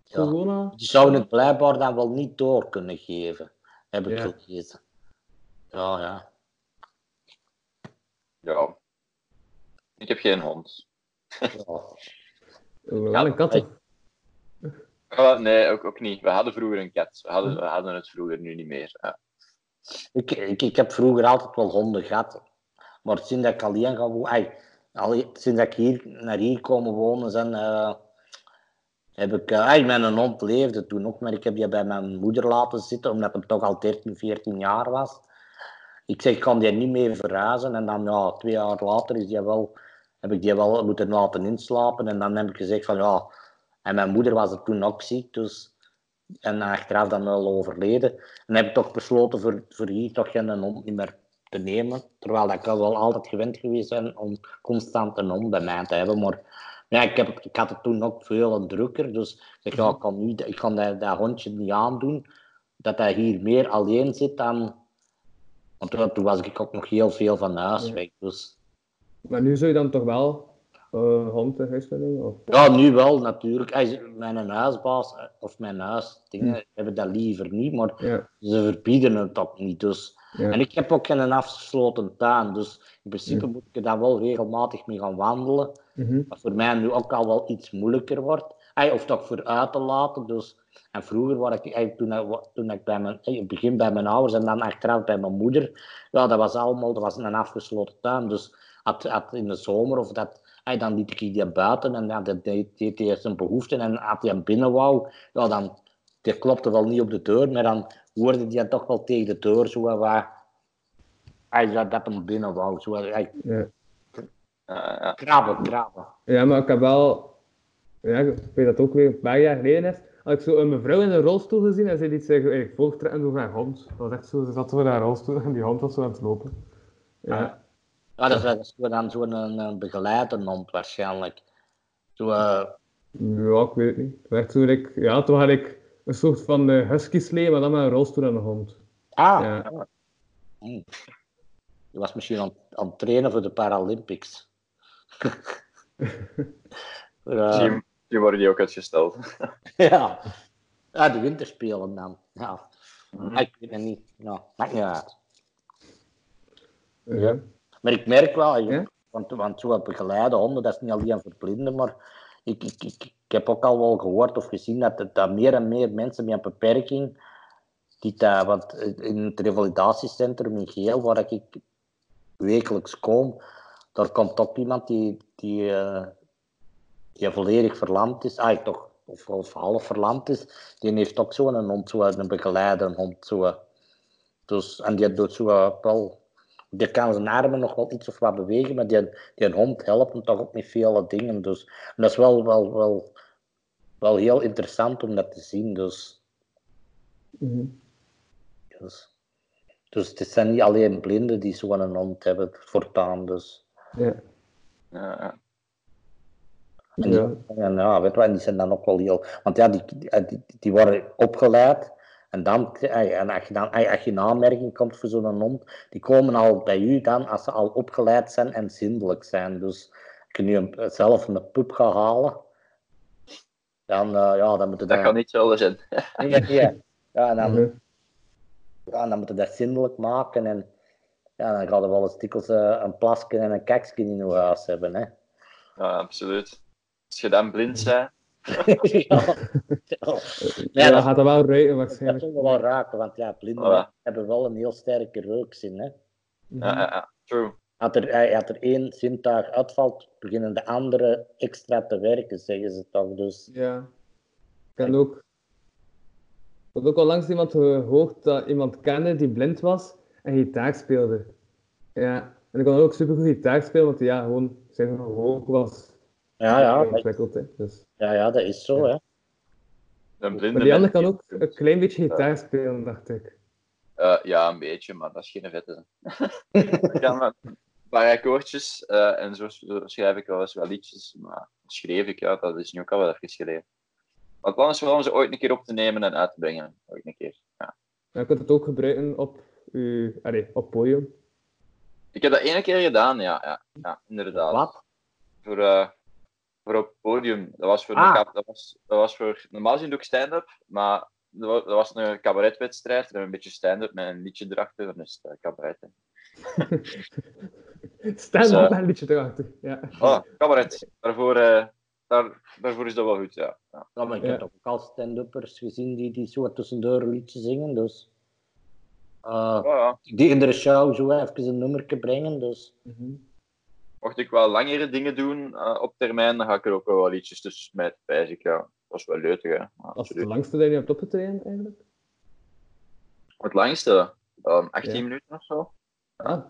Ja. corona... die zouden het blijkbaar dan wel niet door kunnen geven, heb ik Ja. gelezen. Ja, ja. Ja. Ik heb geen hond. ja. Wel Ja, een kat. Ah, nee, ook, ook niet. We hadden vroeger een kat. We hadden, we hadden het vroeger, nu niet meer. Ja. Ik, ik, ik heb vroeger altijd wel honden gehad. Maar sinds dat ik alleen ga wonen, sinds dat ik hier naar hier komen wonen zijn, eh, heb ik, uh, mijn hond leefde toen ook, maar ik heb die bij mijn moeder laten zitten, omdat hij toch al 13, 14 jaar was. Ik zeg, ik kan die niet meer verhuizen. En dan, ja, twee jaar later is die wel, heb ik die wel moeten laten inslapen. En dan heb ik gezegd van, ja... En mijn moeder was er toen ook ziek, dus... En achteraf dan wel overleden. En heb ik toch besloten voor, voor hier toch geen hond niet meer te nemen. Terwijl ik wel altijd gewend geweest ben om constant een hond bij mij te hebben. Maar ja, ik, heb, ik had het toen ook veel drukker. Dus ik ja, ik kan, nu, ik kan dat, dat hondje niet aandoen. Dat hij hier meer alleen zit dan... Want toen, toen was ik ook nog heel veel van huis weg. Dus... Maar nu zou je dan toch wel uh, hond? Of? Ja, nu wel natuurlijk. Mijn huisbaas of mijn huisdingen hebben dat liever niet, maar ja. ze verbieden het ook niet. Dus. Ja. En ik heb ook geen afgesloten tuin, dus in principe moet ik daar wel regelmatig mee gaan wandelen. Mhm. Wat voor mij nu ook al wel iets moeilijker wordt. Ay, Of toch voor uit te laten. Dus. En vroeger, waar ik, ay, toen, ik, toen ik bij mijn, ay, in het begin bij mijn ouders en dan achteraf bij mijn moeder, ja, dat was allemaal dat was een afgesloten tuin. Dus had, had in de zomer of dat, ay, dan liet ik die buiten en ja, dat deed, hij zijn behoeften en had hij binnen wou, ja, dan die klopte wel niet op de deur, maar dan hoorde hij toch wel tegen de deur zo wat, ay, dat, dat hem binnen wou. Zo, ay, Ja. Ja, ja. krabben, krabben. ja, maar ik heb wel... Ja, ik weet dat ook weer een paar jaar geleden is. Had ik zo een mevrouw in een rolstoel gezien en ze liet zich eigenlijk voortrekken door haar hond. Dat was echt zo, ze zat voor haar rolstoel en die hond was zo aan het lopen. Ja. Ja, dat is, dat dan zo'n een, een begeleide hond waarschijnlijk. Zo, eh, Ja, ik weet het niet. Het werd toen ik, ja, toen had ik een soort van uh, husky slee, maar dan met een rolstoel en een hond. ah, Ja. Hm. Je was misschien aan, aan het trainen voor de Paralympics. Eh, Misschien, misschien worden die ook uitgesteld. ja. ja, de winterspelen dan. Ja. Mhm. Ah, Ik weet het niet. Ja, maakt niet uit. Ja. Maar ik merk wel, Ja? want, want zo begeleide honden, dat is niet alleen voor blinden, maar ik, ik, ik, ik heb ook al wel gehoord of gezien dat, dat meer en meer mensen met een beperking, die dat, want in het revalidatiecentrum in Geel, waar ik wekelijks kom, daar komt ook iemand die, die, eh, die volledig verlamd is, ah, toch, of, of half verlamd is, die heeft ook zo'n hond, zo een begeleider hond. Zo. Dus, en die doet zo wel die kan zijn armen nog wel iets of wat bewegen, maar die, die hond helpt hem toch ook met vele dingen. Dus en dat is wel, wel, wel, wel heel interessant om dat te zien. Dus, Mhm. dus, dus het zijn niet alleen blinden die zo'n hond hebben voortaan. Dus. Ja. Ja, ja. En, die, Ja. en ja, weet je, en die zijn dan ook wel heel... Want ja, die, die, die, die worden opgeleid. En, dan, en als je dan als je in aanmerking komt voor zo'n hond, die komen al bij u dan als ze al opgeleid zijn en zindelijk zijn. Dus als je nu een, zelf een pup gaat halen, dan, uh, ja, dan moet je Dat kan niet hetzelfde zijn. Ja, ja. ja, en dan, Mhm. ja, dan moet je dat zindelijk maken. En ja, dan gaat er wel eens dikwijls uh, een plasje en een kaksje in je huis hebben. Hè. Ja, absoluut. Als je dan blind bent, ja. dat- dat gaat dat wel ruiken Dat waarschijnlijk. zullen we wel raken, want ja, blinden hebben wel een heel sterke reukzin. Hè. ja, ja, ja, true. Als er, als er één zintuig uitvalt, beginnen de andere extra te werken, zeggen ze toch. Dus Ja. Ik heb ook... Ik had ook al langs iemand gehoord dat iemand kende die blind was en gitaar speelde. Ja. En ik kon ook supergoed gitaar spelen, want ja, gewoon zijn gehoor was ja, ja, dat, ontwikkeld. Hè. Dus. Ja, ja, dat is zo. Hè. Een blinde Maar die ander mens- kan ook een klein beetje gitaar spelen, dacht ik. Eh, ja, een beetje, maar dat is geen vette. ik kan maar een paar akkoordjes eh, en zo, zo schrijf ik wel eens wel liedjes, maar schreef ik, ja, dat is nu ook al wel even geleden. Maar het plan is wel om ze ooit een keer op te nemen en uit te brengen. Ooit een keer. Ja. Je kunt het ook gebruiken op, uw, allee, op podium. Ik heb dat ene keer gedaan, ja, ja, ja inderdaad. Wat? Voor, eh, voor op het podium. Dat was voor, Ah. een kap- dat was, dat was voor normaal gezien doe ik stand-up, maar dat wa- dat was een cabaretwedstrijd. En een beetje stand-up met een liedje erachter, dan is het eh, cabaret. hè. Staan Dus, eh, met een liedje erachter. Ja. Oh, cabaret. Daarvoor, eh, daar, daarvoor is dat wel goed, ja. ja. Ja, maar ik Ja. heb ook al stand-uppers gezien die, die zo tussendoor liedjes zingen. Dus. eh, ja. die in de show zo even een nummerke brengen. Dus Mhm. Mocht ik wel langere dingen doen eh, op termijn, dan ga ik er ook wel liedjes tussen smijten, wijs ik. Ja. Dat is wel leuk, hè. Ja, Wat is de langste dat je hebt opgetreden eigenlijk? Het langste, ehm 18 Ja. minuten of zo. Ah.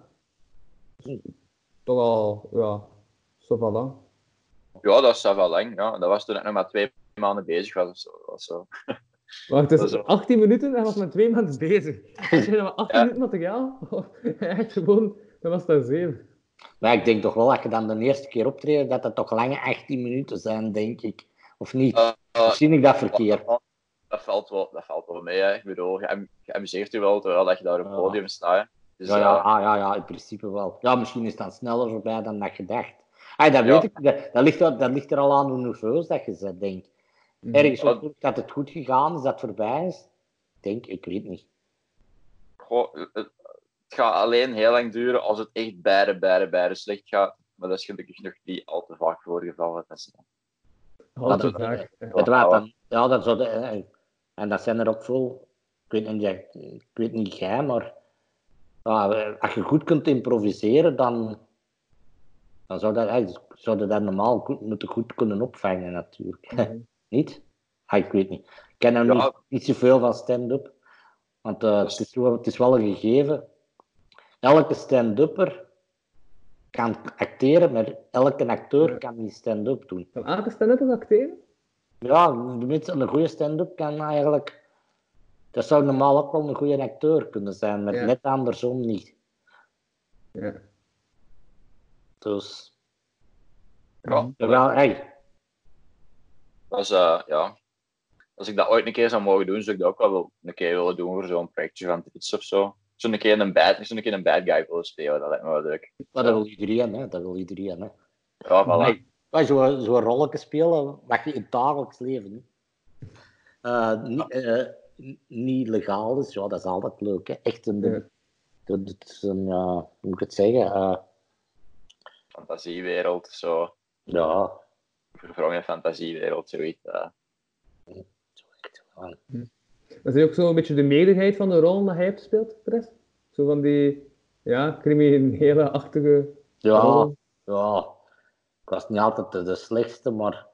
Toch al, ja, zo van lang. Ja, dat is wel lang. Ja. Dat was toen ik nog maar twee maanden bezig was. of zo. Was zo. Wacht, het wel- 18 minuten en was met twee maanden bezig. Als je maar 18 Ja. minuten materiaal, echt gewoon, dan was dat 7. Maar ik denk toch wel dat je dan de eerste keer optreedt, dat het toch lange 18 minuten zijn, denk ik. Of niet? Eh, eh, zie ik dat verkeerd? dat, valt wel, dat valt wel mee. Hè. Ik bedoel, je, am- je amuseert je wel terwijl dat je daar op het Ja. podium staat. Dus, Ja, ja, eh, ah, ja, ja, in principe wel. Ja, misschien is het dan sneller voorbij dan dat je dacht. Ah, dat Ja. weet ik. Dat, dat, ligt, er- dat ligt er al aan hoe nerveus dat je bent, denk ik. Ergens dat het goed gegaan is, dat het voorbij is. Ik Denk, ik weet niet. goh, het, het gaat alleen heel lang duren als het echt beide, beide, beide slecht gaat. Maar dat is gelukkig nog niet al te vaak voorgevallen. Dat is- vaak. Ja. Weet je wat, dan, ja, dat zou de, eh, en dat zijn er ook veel. Ik weet niet, ja, ik weet niet jij, maar ja, eh, als je goed kunt improviseren, dan, dan zou, dat, eh, zou je dat normaal goed, moeten goed kunnen opvangen, natuurlijk. Niet? Ah, ik weet niet. Ik ken er Ja. niet, niet zoveel van stand-up. Want eh, het, is, wel- het is wel een gegeven. Elke stand-upper kan acteren, maar elke acteur kan niet stand-up doen. Kan elke stand-up acteren? Ja, tenminste, een goede stand-up kan eigenlijk. Dat zou normaal ook wel een goede acteur kunnen zijn, maar Ja. net andersom niet. Ja. Dus, Ja, ja, hey, is, eh, ja. Als ik dat ooit een keer zou mogen doen, zou ik dat ook wel wel een keer willen doen voor zo'n projectje van iets of zo. Zo'n keer een bad, zo'n keer een bad guy willen spelen, dat lijkt me wel leuk. maar dat wil iedereen, hè? Dat wil iedereen, hè? Ja, voilà. Maar Zo'n zo rolletje spelen, wat je in het dagelijks leven niet, eh, niet, eh, niet legaal is, ja, dat is altijd leuk, hè? Echt een. Ja. Dat dat is een, ja, hoe moet ik het zeggen? eh, Fantasiewereld of zo. ja, Verwrongen fantasiewereld, zoiets. eh. ja. Dat is ook zo een beetje de meerderheid van de rollen dat hij heeft gespeeld, Chris? Zo van die, ja, criminele-achtige Ja, ja, ik was niet altijd de, slechtste, maar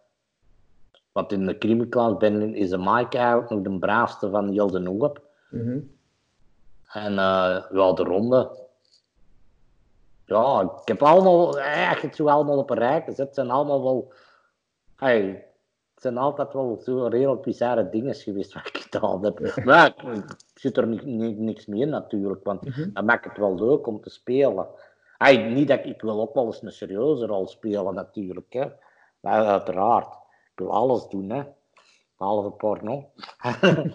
want in de crimiklas ben is de Mike eigenlijk nog de braafste van heel de hoop. Mhm. En eh wel de ronde. Ja, ik heb allemaal, eigenlijk zo allemaal op een rij gezet. Het zijn allemaal wel, hey, zijn altijd wel zo redelijk bizarre dingen geweest wat ik gedaan heb. Maar ik, zit er ni- ni- niks mee in natuurlijk, want Mhm. dat maakt het wel leuk om te spelen. Niet dat ik, ik wil ook wel eens een serieuze rol spelen natuurlijk, hè. Maar uiteraard. Ik wil alles doen, hè. Behalve porno.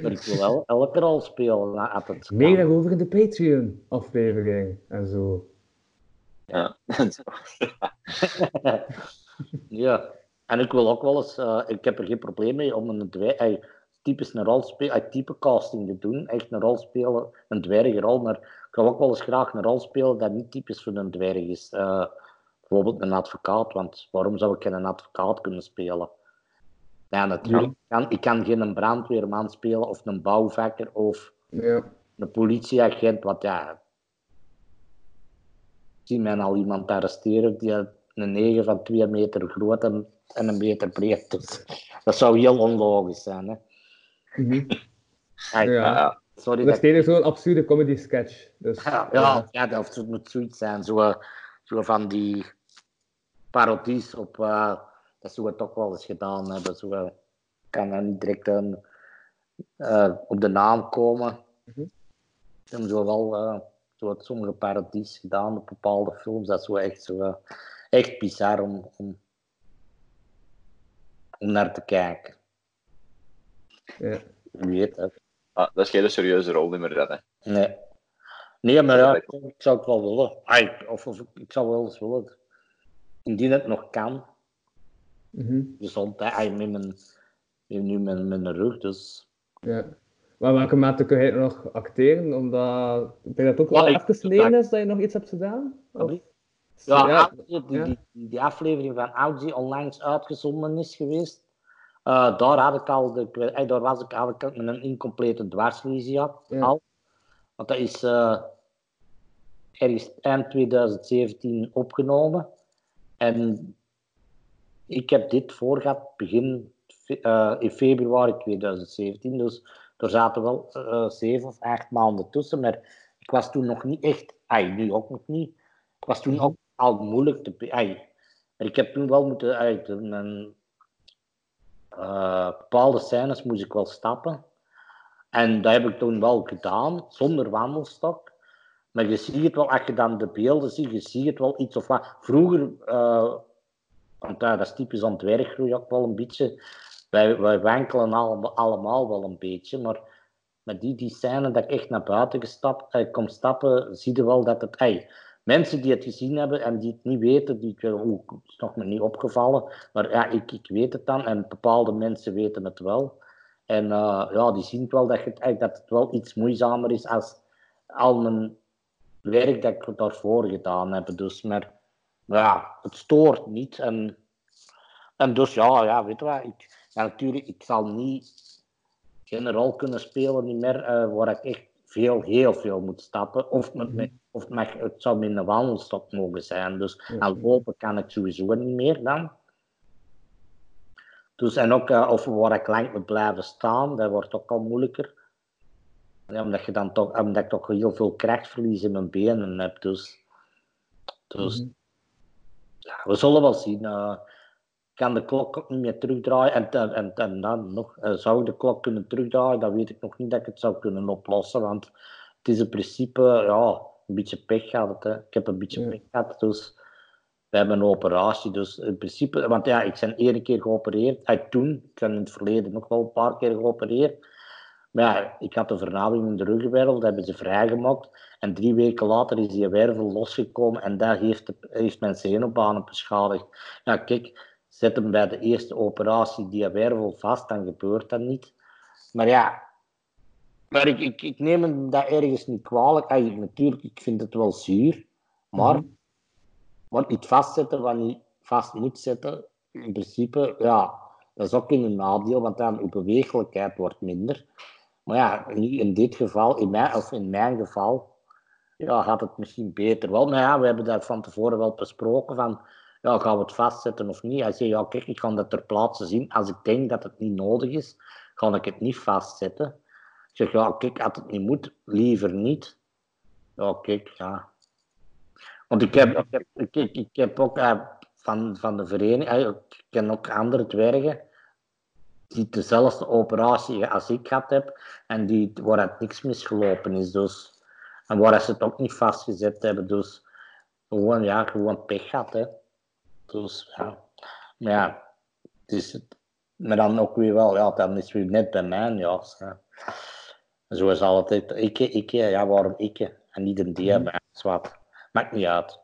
maar ik wil wel elke rol spelen. het Meer daarover in de Patreon-aflevering en zo. Ja. ja, en ik wil ook wel eens, eh, ik heb er geen probleem mee om een dwerg, typisch een rol spelen, type casting te doen, echt een rol spelen, een dwergrol, maar ik wil ook wel eens graag een rol spelen dat niet typisch voor een dwerg is. Eh, bijvoorbeeld een advocaat, want waarom zou ik geen advocaat kunnen spelen? Ja, natuurlijk. Ik, kan, ik kan geen brandweerman spelen of een bouwvakker of Ja. een politieagent, want ja, ik zie mij al iemand arresteren die een negen van twee meter groot en, en een meter breed. Dus dat zou heel onlogisch zijn. Hè? Hey, Ja. Sorry Dat dat is tegen zo'n absurde comedy sketch. Dus, ja, ja, ja, dat het moet zoiets zijn. Zo, zo van die parodies op. eh, dat zullen we toch wel eens gedaan hebben. Zo, eh, ik kan dan niet direct een, eh, op de naam komen. Ik heb zo wel eh, zo sommige parodies gedaan op bepaalde films. Dat is zo echt, zo, echt bizar om, om, om naar te kijken. ja. Wie weet het. Ah, dat is geen serieuze rol niet meer, dat, hè. Nee. Nee, maar ja, ik, ik zou het wel willen. Of, of ik zou wel eens willen. Indien het nog kan. Mhm. Gezondheid. Ai, met mijn, met nu mijn, mijn rug, dus... ja. Maar welke mate kun je nog acteren? Omdat, ik denk dat het ook wel ik- even geleden is dat je nog iets hebt gedaan? Of- Ja, ja, die, die, ja. die, die aflevering van Audi onlangs uitgezonden is geweest. Uh, daar, had ik al de, eh, daar was ik, had ik een incomplete dwarsvisie Ja. al. Want dat is uh, ergens eind 2017 opgenomen. En ik heb dit voorgehad begin uh, in februari 2017. Dus er zaten wel uh, zeven of acht maanden tussen. Maar ik was toen nog niet echt, nu ook nog niet. Ik was toen ook al moeilijk te. Ay, ik heb toen wel moeten uit uh, bepaalde scènes moest ik wel stappen. En dat heb ik toen wel gedaan, zonder wandelstok. Maar je ziet het wel, als je dan de beelden ziet, je ziet het wel iets of wat. Vroeger, uh, want uh, dat is typisch aan het ook wel een beetje. Wij, wij wankelen allemaal, allemaal wel een beetje, maar met die, die scène dat ik echt naar buiten gestapt, kom stappen, zie je wel dat het... Ey, mensen die het gezien hebben en die het niet weten, die oh, is nog me niet opgevallen, maar ja, ik, ik weet het dan en bepaalde mensen weten het wel. En uh, ja, die zien wel dat, het, dat het wel iets moeizamer is als al mijn werk dat ik daarvoor gedaan heb. Dus, maar ja, het stoort niet. En, en dus ja, ja, weet je wat, ik, natuurlijk, ik zal niet geen rol kunnen spelen niet meer uh, waar ik echt veel, heel veel moet stappen. Of, met, of mag, het zou met een wandelstok mogen zijn. Dus aan lopen kan ik sowieso niet meer dan. Dus, en ook uh, of waar ik lang moet blijven staan, dat wordt ook al moeilijker. Ja, omdat, je dan toch, omdat ik toch heel veel krachtverlies in mijn benen heb. Dus, dus mm -hmm. ja, we zullen wel zien. Uh, ik kan de klok ook niet meer terugdraaien. En, en, en, en dan nog, uh, zou ik de klok kunnen terugdraaien, dan weet ik nog niet dat ik het zou kunnen oplossen. Want het is in principe ja, een beetje pech gehad. Hè. Ik heb een beetje pech gehad. Dus we hebben een operatie. Dus in principe, want ja, ik ben één keer geopereerd. Uit toen, ik ben in het verleden nog wel een paar keer geopereerd. Maar ja, ik had een vernauwing in de ruggenwervel, dat hebben ze vrijgemaakt. En drie weken later is die wervel losgekomen en dat heeft, heeft mijn zenuwbanen beschadigd. Ja, kijk, zet hem bij de eerste operatie die wervel vast, dan gebeurt dat niet. Maar ja, maar ik, ik, ik neem hem dat ergens niet kwalijk. Ay, natuurlijk, ik vind het wel zuur, maar mm-hmm. wat niet vastzetten, wat niet vast moet zetten, in principe, ja, dat is ook een nadeel, want dan uw bewegelijkheid wordt minder. Maar ja, in dit geval, in mijn, of in mijn geval, ja, gaat het misschien beter wel. Maar ja, we hebben dat van tevoren wel besproken van, ja, gaan we het vastzetten of niet? Hij zei, ja, kijk, ik kan dat ter plaatse zien. Als ik denk dat het niet nodig is, ga ik het niet vastzetten. Zeg, ja, kijk, als het niet moet, liever niet. Ja, kijk, ja. Want ik heb, ik heb, ik, ik heb ook uh, van, van de vereniging, uh, ik ken ook andere dwergen, die dezelfde operatie als ik gehad heb, en die, waar het niks misgelopen is. Dus, en waar ze het ook niet vastgezet hebben. Dus gewoon, ja, gewoon pech gehad, hè. Dus ja, maar ja, het is. Maar dan ook weer wel, ja, dan is weer net bij mijn jas. Ja. Zoals altijd, ik, ik, ja, waarom ik? En niet een die, maar zwart. Maakt niet uit.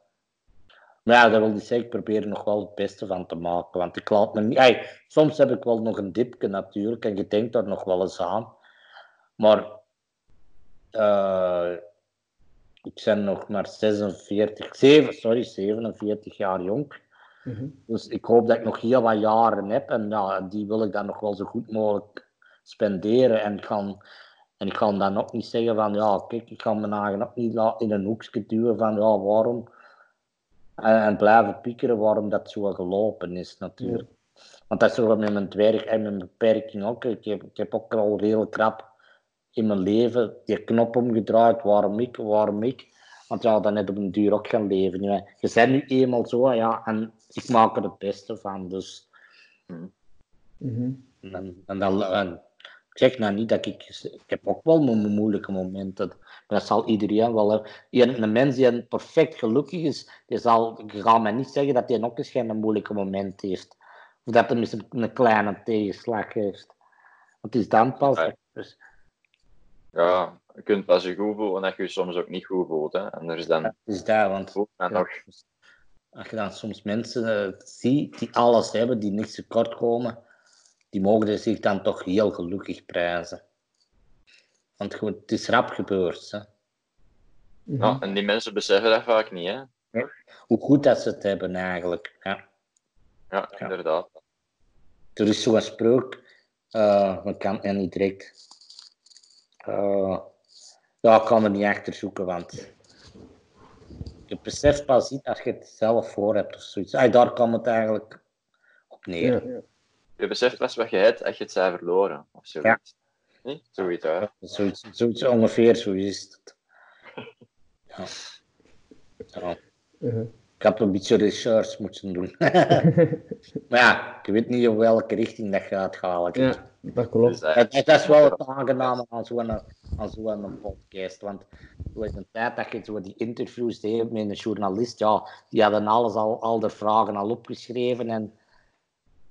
Maar ja, dat wil niet zeggen, ik probeer er nog wel het beste van te maken. Want ik laat me niet... Soms heb ik wel nog een dipje natuurlijk, en je denkt daar nog wel eens aan. Maar... Uh, ik ben nog maar 46, 7, sorry, 47 jaar jong. Mm-hmm. Dus ik hoop dat ik nog heel wat jaren heb en ja, die wil ik dan nog wel zo goed mogelijk spenderen. En ik ga, en ik ga dan ook niet zeggen van ja, kijk, ik ga mijn eigen ook niet in een hoekje duwen van ja, waarom. En, en blijven piekeren waarom dat zo gelopen is natuurlijk. Want dat is zo met mijn dwerg en mijn beperking ook. Ik heb, ik heb ook al heel krap in mijn leven die knop omgedraaid, waarom ik, waarom ik. Want ja, dan heb op een duur ook gaan leven. Ja. Je bent nu eenmaal zo, ja, en ik maak er het beste van. Dus. Mm-hmm. En, en, dan, en, zeg nou niet dat ik. Ik heb ook wel mijn moeilijke momenten. Maar dat zal iedereen wel hebben. Een mens die perfect gelukkig is, die zal, je gaat mij niet zeggen dat hij ook eens geen moeilijke moment heeft. Of dat hij misschien een kleine tegenslag heeft. Want het is dan pas. Ja. Dus, ja, je kunt pas je goed voelen en dat je je soms ook niet goed voelt. Hè. En er is dan... Ja, is daar, want en nog... als je dan soms mensen uh, ziet die alles hebben, die niks tekort komen, die mogen zich dan toch heel gelukkig prijzen. Want goed, het is rap gebeurd. Hè. Ja, en die mensen beseffen dat vaak niet. Hè. Ja. Hoe goed dat ze het hebben eigenlijk. Ja, ja inderdaad. Het er is zo'n spreuk, uh, ik kan het niet direct. Uh, ja, ik kan er niet achter zoeken, want je beseft pas niet als je het zelf voor hebt of zoiets. Ay, daar kan het eigenlijk op neer. Ja. Je beseft pas wat je hebt als je het zij verloren. Of zoiets. Nee? Zoiets, hè? Zoiets, zoiets ongeveer, zo is het. Ja. Ja. Ik had een beetje research moeten doen. maar ja, ik weet niet op welke richting dat gaat gaan. Ja, dat klopt. Dus, Het, het is wel het aangename aan zo'n aan zo'n podcast. Want toen in de tijd dat je zo die interviews deed met een journalist, ja, die hadden alles al, al de vragen al opgeschreven. En,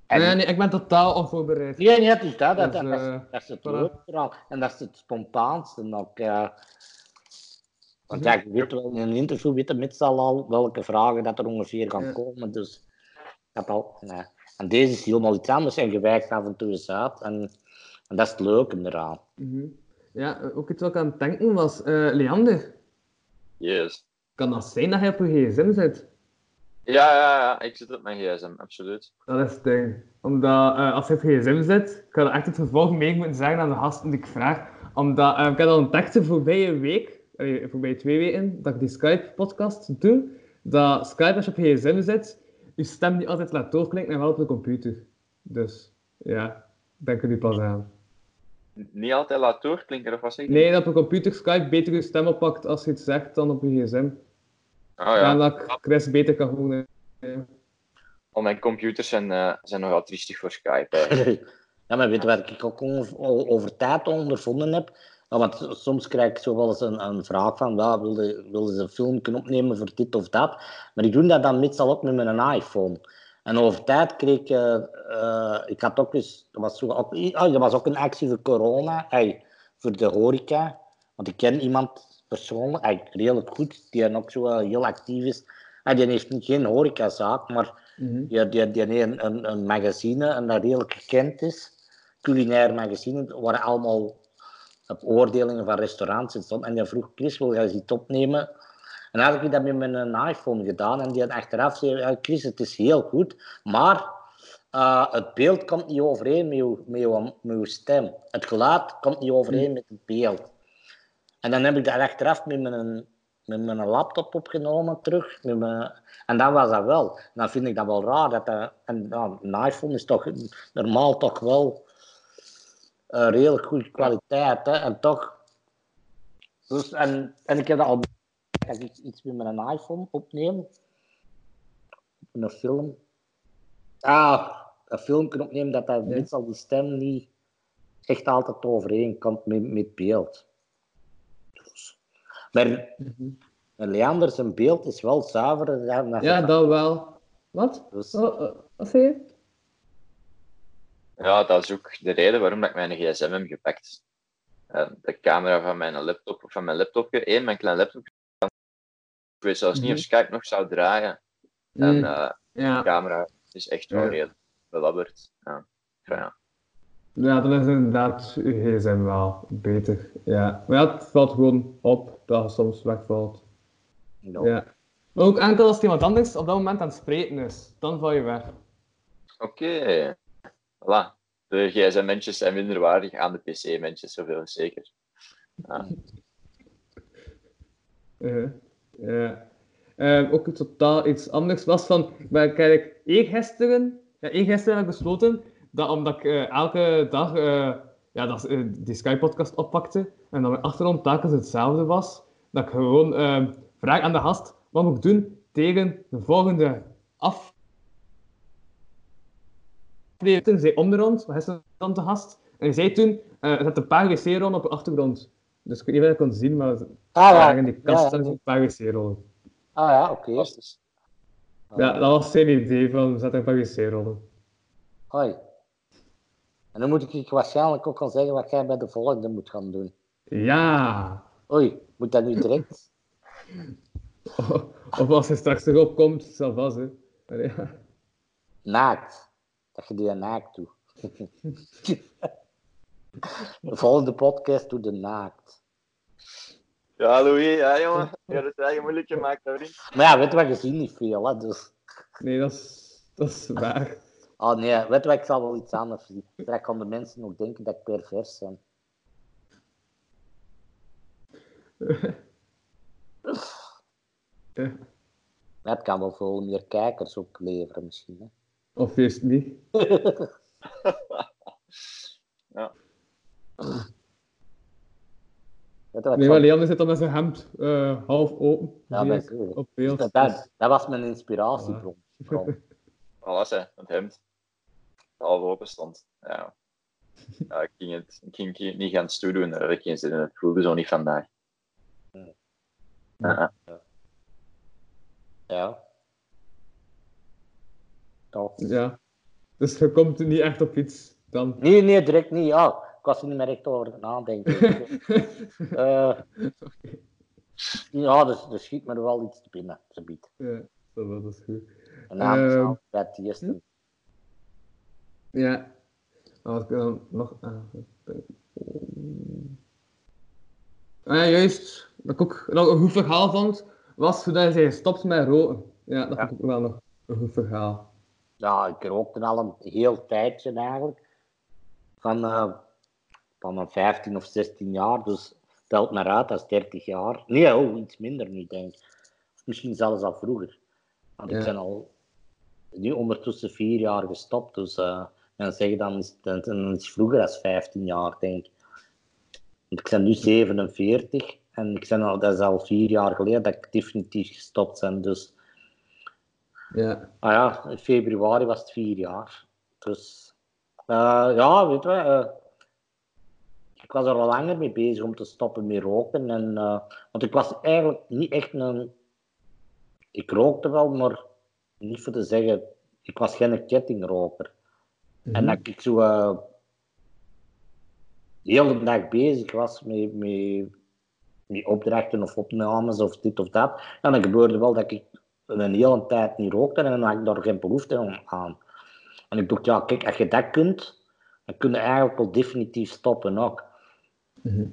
en, Nee, nee, ik ben totaal onvoorbereid. Nee, nee, het is dat. Dat, Dus, dat, is, eh, dat is het voilà. leuk vooral. En dat is het spontaanste ook. want ja, je weet wel, in een interview weet de meestal al welke vragen dat er ongeveer gaan Ja. komen. Dus dat al, nee. En deze is helemaal iets anders en je wijkt af en toe eens uit. En, en dat is het leuke eraan. Mhm. Ja, eh, ook iets wat ik aan het denken was, eh, Leander, Yes. kan dat zijn dat hij op je gsm zit? Ja, ja, ja, ik zit op mijn gsm, absoluut. Dat is het ding. Omdat eh, als hij op je gsm zit, ik ga er echt het vervolg mee moeten zeggen aan de gasten die ik vraag. Omdat eh, ik heb al een tekst voorbije week, eh, voorbije twee weken, dat ik die Skype-podcast doe. Dat Skype als je op je gsm zit, je stem niet altijd laat doorklinken en wel op de computer. Dus ja, denk er nu pas aan. Niet altijd laat doorklinken, of zeg je? Nee, dat op een computer Skype beter je stem oppakt als je het zegt dan op je gsm. Oh Ja, ja, en dat ik Chris beter kan horen. Al mijn computers zijn, eh, zijn nogal triestig voor Skype. ja, maar weet je wat ik ook over tijd ondervonden heb? Want soms krijg ik zo wel eens een, een vraag van, ja, wilde, wilde ze een film kunnen opnemen voor dit of dat? Maar ik doe dat dan meestal ook met mijn iPhone. En over tijd kreeg ik, eh, eh, ik had ook eens, dat was, zo, ook, ah, dat was ook een actie voor corona, ey, voor de horeca. Want ik ken iemand persoonlijk, ey, redelijk goed, die ook zo eh, heel actief is. Ey, die heeft geen horecazaak, maar Mhm. die, die, die heeft een, een, magazine en dat redelijk gekend is. Culinair magazine, waar allemaal op oordelingen van restaurants in stond. En die vroeg, Chris, wil jij eens iets opnemen? En dan had ik dat met mijn iPhone gedaan. En die had achteraf zei, Chris, het is heel goed, maar eh, het beeld komt niet overeen met je, met, stem. Het geluid komt niet overeen met het beeld. En dan heb ik dat achteraf met mijn, met mijn laptop opgenomen terug. Met mijn, en dan was dat wel. Dan vind ik dat wel raar. Dat dat, en, een iPhone is toch normaal toch wel eh, redelijk goede kwaliteit. Hè? En toch... Dus, en, en ik heb dat al... Als ik iets met mijn iPhone opneem, een film... Ah, een film kan opnemen dat dat meestal die stem niet echt altijd overeenkomt met, met beeld. Maar Mhm. een Leander zijn beeld is wel dat Ja, je- dat wel. Wat? Dus, Oh, eh, wat zei je? Ja, dat is ook de reden waarom ik mijn gsm heb gepakt. Eh, de camera van mijn laptop, van mijn laptopje, één, mijn klein laptopje. Ik weet zelfs niet of Mhm. Skype nog zou draaien. En Mm, eh, de ja. camera is echt wel Ja. redelijk belabberd. Ja. Ja. Ja, dan is inderdaad uw gsm wel beter. Ja. Maar ja, het valt gewoon op dat het soms wegvalt. ja. Ja. Maar ook enkel als iemand anders op dat moment aan het spreken is, dan val je weg. Oké. Voilà. De gsm-mensjes zijn minder waardig aan de pc-mensjes, zoveel is zeker. Uh, ja. Eh, ook totaal iets anders was van, maar kijk, eergisteren, ja, eergisteren heb ik besloten dat omdat ik eh, elke dag eh, ja, dat, eh, die Sky-podcast oppakte en dat mijn achtergrond telkens hetzelfde was, dat ik gewoon eh, vraag aan de gast, wat moet ik doen tegen de volgende af om de rond, wat is dan de gast? En hij zei toen, er zat een paar wc-rollen op de achtergrond. Dus ik weet niet of je dat kon zien, maar Ah, ja, in die kast ja, paar wc-rollen. Ah ja, oké. Ja, dat was zijn idee van, zet een paar wc-rollen. Hoi. En dan moet ik waarschijnlijk ook al zeggen wat jij bij de volgende moet gaan doen. Ja! Oei, moet dat nu direct? Of als hij straks erop komt, zal vast, hè. Maar ja. Naakt. Dat je die naakt doet. de volgende podcast doe de naakt. Ja, Louis, ja, jongen. Je hebt het eigen moeilijk gemaakt, hè, vriend. Maar ja, weet je wat, je ziet niet veel, hè, dus... Nee, dat is, dat is waar. Oh nee, weet wat, ik zal wel iets anders zien. Straks gaan de mensen nog denken dat ik pervers ben. Ja. Het kan wel veel meer kijkers opleveren misschien. Hè. Of is het niet? Wat, Nee, ik maar Leander zit dan met zijn hemd eh, half open. Ja, dat op beeld. dat, dat, dat was mijn inspiratiebron. Bron. Alles, hè, het hemd. Half open stond. Ja. ja ik, ging het, ik ging het niet gaan stoer doen, daar had ik geen zin in. Het voelde zo niet vandaag. Ja. Ja. Toch. Ja. Dus je komt niet echt op iets dan. Nee, nee, direct niet. Ja, ik was er niet meer echt over nadenken. Eh, ja, dus, er schiet me er wel iets te binnen, ze biedt. ja, dat is goed. Een naam is Ehm, al bij het eerste. Ja. Wat ik dan nog. ah, Ah ja, juist. Wat ik ook nog een goed verhaal vond, was hoe dat hij gestopt met roken. Ja, dat Ja. vond ik ook wel nog een goed verhaal. Ja, ik rookte al een heel tijdje eigenlijk. Van, eh, van mijn 15 of 16 jaar, dus telt maar uit, dat is 30 jaar. Nee, oh, iets minder nu, denk ik. Misschien zelfs al vroeger. Want Ja. ik ben al nu ondertussen vier jaar gestopt, dus men zeggen dan is het is vroeger als 15 jaar, denk ik. Want ik ben nu 47 en ik ben al, dat is al vier jaar geleden dat ik definitief gestopt ben, dus... Ja. Ah ja, in februari was het vier jaar. Dus eh, ja, weet je, eh, ik was er al langer mee bezig om te stoppen met roken. En, eh, want ik was eigenlijk niet echt een. Ik rookte wel, maar niet voor te zeggen, ik was geen kettingroker. En dat ik zo eh, de hele dag bezig was met, met, met opdrachten of opnames of dit of dat. En dan gebeurde wel dat ik een hele tijd niet rookte en dan had ik daar geen behoefte aan. En ik dacht, ja, kijk, als je dat kunt, dan kun je eigenlijk wel definitief stoppen ook. Mhm.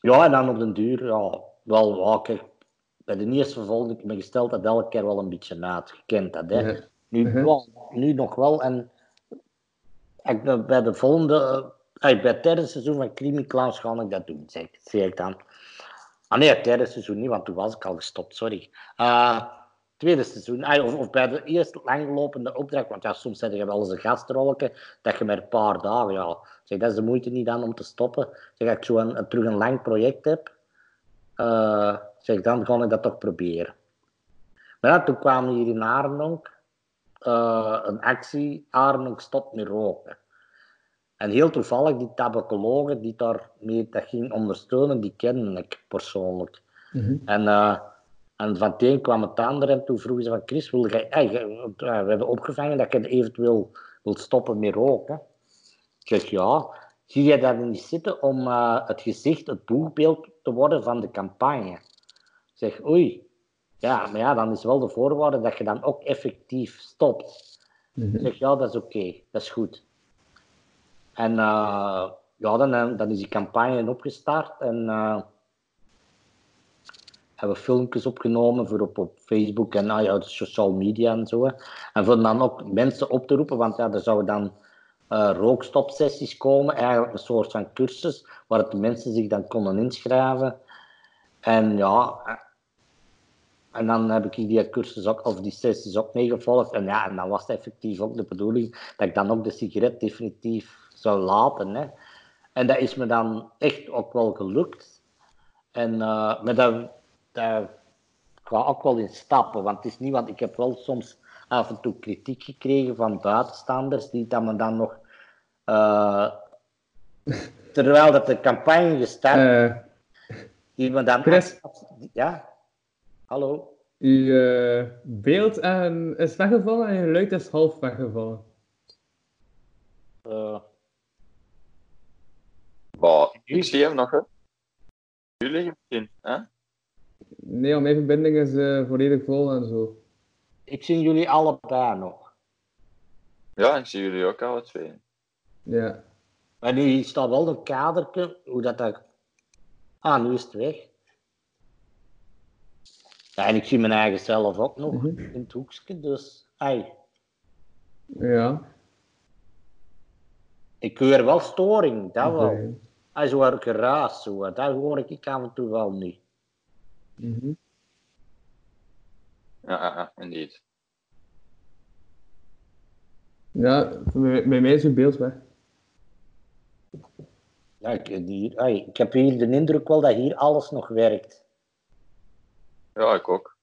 Ja, en dan op den duur, ja, wel, ja, kijk, bij de eerste vervolging heb ik me gesteld dat elke keer wel een beetje uit. Je kent dat, hè. Ja. Nu, Mhm. wel, nu nog wel. En ik, ben bij de volgende, eh, bij het derde seizoen van Creamy ga ik dat doen, zeg, ik dan. Ah nee, het derde seizoen niet, want toen was ik al gestopt, sorry. Eh, tweede seizoen, ah, of, bij de eerste langlopende opdracht, want ja, soms heb je wel eens een gastrolken, dat je maar een paar dagen, ja, zeg, dat is de moeite niet dan om te stoppen. Zeg, ik zo een, een- terug een lang project heb, eh, zeg, dan ga ik dat toch proberen. Maar toen kwam hier in Arnonk eh, een actie, Arnonk stopt met roken. En heel toevallig, die tabacologen die daarmee dat ging ondersteunen, die kende ik persoonlijk. Mhm. En, eh, en van het een kwam het ander en toen vroegen ze van Chris, wil jij, hey, eh, we hebben opgevangen dat je eventueel wilt stoppen met roken. Ik zeg ja, zie jij dat niet zitten om eh, het gezicht, het boegbeeld te worden van de campagne? Ik zeg oei, ja, maar ja, dan is wel de voorwaarde dat je dan ook effectief stopt. Ik zeg ja, dat is oké, dat is goed. En eh, ja, dan, eh, dan is die campagne opgestart en eh, hebben we filmpjes opgenomen voor op, op Facebook en ah, ja, social media en zo. hè. En voor dan ook mensen op te roepen, want ja, er zouden dan eh, rookstopsessies komen, eigenlijk een soort van cursus, waar de mensen zich dan konden inschrijven. En ja, en dan heb ik die cursus ook, of die sessies ook meegevolgd. En ja, en dan was het effectief ook de bedoeling dat ik dan ook de sigaret definitief zou laten. Hè. En dat is me dan echt ook wel gelukt. En eh maar dat, dat ga ook wel in stappen, want het is niet, want ik heb wel soms af en toe kritiek gekregen van buitenstaanders die dat me dan nog, eh, terwijl dat de campagne gestart, Eh, die me dan, Chris? ja, hallo. uw eh, beeld en is weggevallen en je geluid is half weggevallen. Eh, Bah, ik zie hem nog, hè. Jullie misschien, hè? Nee, mijn verbinding is eh, volledig vol en zo. ik zie jullie allebei nog. Ja, ik zie jullie ook alle twee. Ja. Maar nu staat wel een kadertje, hoe dat dat... Ah, nu is het weg. Ja, en ik zie mijn eigen zelf ook nog Mhm. in het hoekje, dus... Ai. Ja. Ik hoor wel storing, dat wel. Hij is wel geraas, zo. Dat hoor ik af en toe wel niet. Mhm. Ja, ja, ja, indeed. Ja, bij, mij is beeld weg. Ja, ik, die, ai, ik heb hier de indruk wel dat hier alles nog werkt. Ja, ik ook.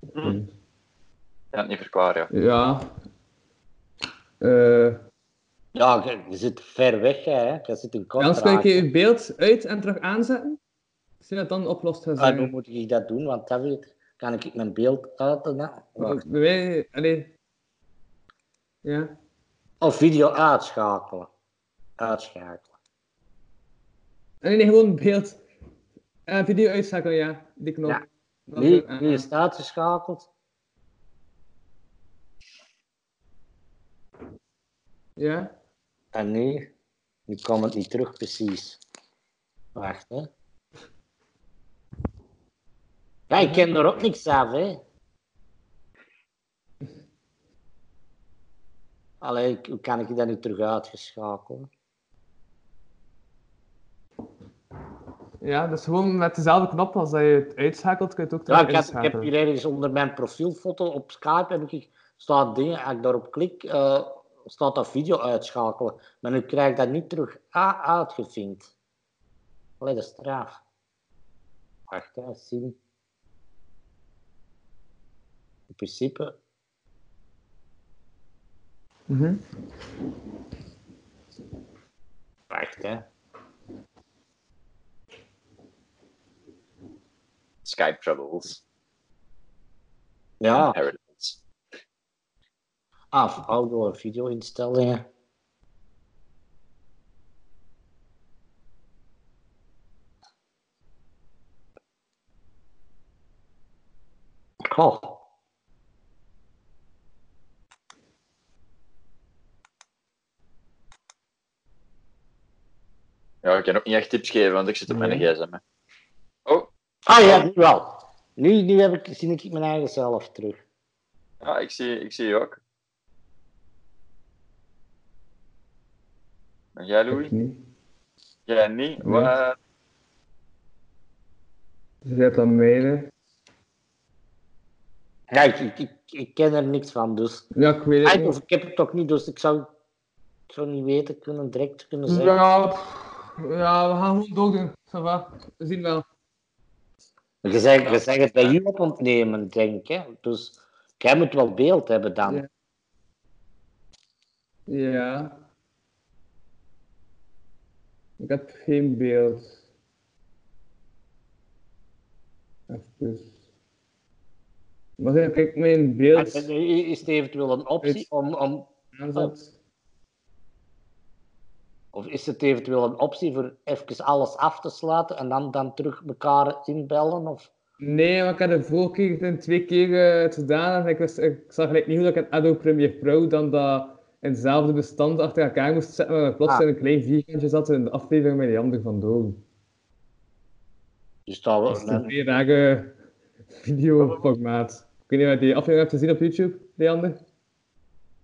Ik kan het niet verklaren, ja. Ja. Eh Ja, je, je zit ver weg, hè. Je zit in anders kan ik Kortrijk. je uw beeld uit en terug aanzetten. Zie dat dan oplost gaat Ah, hoe zijn. moet ik dat doen? Want dat weet, kan ik mijn beeld uit... Wacht. Bij mij, allee. Ja. Of video uitschakelen. Uitschakelen. En nee, gewoon beeld. En video uitschakelen, ja. Die knop. Ja. Dan Nu, zo, nu ah, is het uitgeschakeld. Ja. En nu, nu komt het niet terug precies. Wacht, hè. Ja, ik ken er ook niks af, hè. Allee, hoe kan ik dat nu terug uitgeschakelen? Ja, dus gewoon met dezelfde knop als dat je het uitschakelt, kun je het ook Ja, terug ik, heb, ik heb hier ergens onder mijn profielfoto op Skype heb ik, staat dingen, als ik daarop klik, eh, staat dat video uitschakelen. Maar nu krijg ik dat niet terug uitgevinkt. Allee, dat is straf. Wacht, hè, zien. In principe, Mhm. wacht, hè. Skype troubles. Ja, Inheritance. af, audio en video instellingen. Goh. Ja, ik kan ook niet echt tips geven, want ik zit op mijn gsm. hè. Ah ja, nu wel. Nu, nu heb ik, zie ik mijn eigen zelf terug. ja, ik zie, ik zie je ook. En jij, Louis? Nee. Jij niet? Nee. Wat? Je zet dan mede. Ja, ik, ik, ik, ik ken er niks van, dus. Ja, ik weet het Ah, niet. Of ik heb het toch niet, dus ik zou, ik zou niet weten kunnen, direct kunnen zeggen. Ja, ja, we gaan gewoon doordoen. Ça va. We zien wel. Je zegt, je zegt het bij u op ontnemen, denk ik. Dus jij moet wel beeld hebben dan. Ja. Ja. Ik heb geen beeld. Even. Maar als ik mijn beeld Is het eventueel een optie om, om, aanzet. Of is het eventueel een optie voor even alles af te sluiten en dan, dan terug elkaar inbellen? Of... Nee, maar ik heb de vorige keer het twee keer eh, het gedaan en ik, wist, ik zag gelijk niet hoe dat ik in Adobe Premiere Pro dan dat in hetzelfde bestand achter elkaar moest zetten, maar dat plots Ah. in een klein vierkantje zat in de aflevering met die ander vandoor. Dus dat Dat is we, een heel rare videoformaat. Ik weet niet of je die aflevering hebt gezien op YouTube, die ander.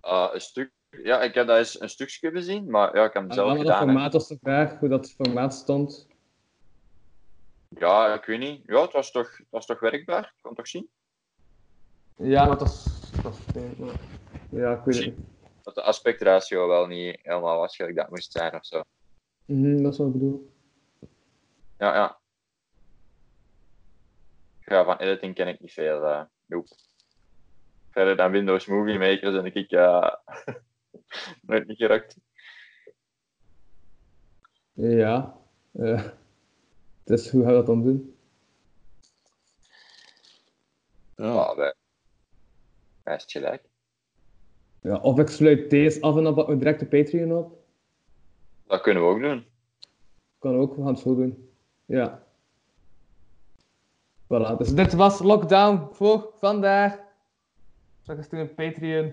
Ah, een stuk. Ja, ik heb dat eens een stukje gezien, maar ja, ik heb hem zelf maar dat gedaan. hè. formaat was de vraag, hoe dat formaat stond. Ja, ik weet niet. Ja, het was toch, het was toch werkbaar? Ik kon het toch zien? Ja, maar dat is... Dat ja, ik weet het niet. Dat de aspectratio wel niet helemaal was gelijk dat moest zijn of zo. Mhm, dat is wat ik bedoel. Ja, ja. Ja, van editing ken ik niet veel. eh nope. Verder dan Windows Movie Maker ben ik uh, nooit niet geraakt. Ja. eh, dus hoe ga je dat dan doen? ja. Hij is gelijk. Ja, of ik sluit deze af en dan pak ik direct de Patreon op. Dat kunnen we ook doen. Kan ook, we gaan het zo doen. Ja. Voilà, dus dit was Lockdown voor vandaag. Straks doen een Patreon.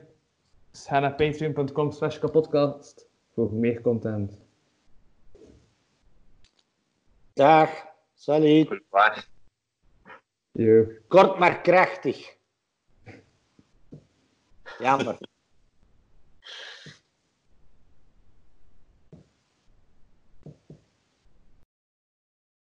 Dus ga naar patreon.com slash kapodcast voor meer content. Dag, salut. Kort maar krachtig. Jammer.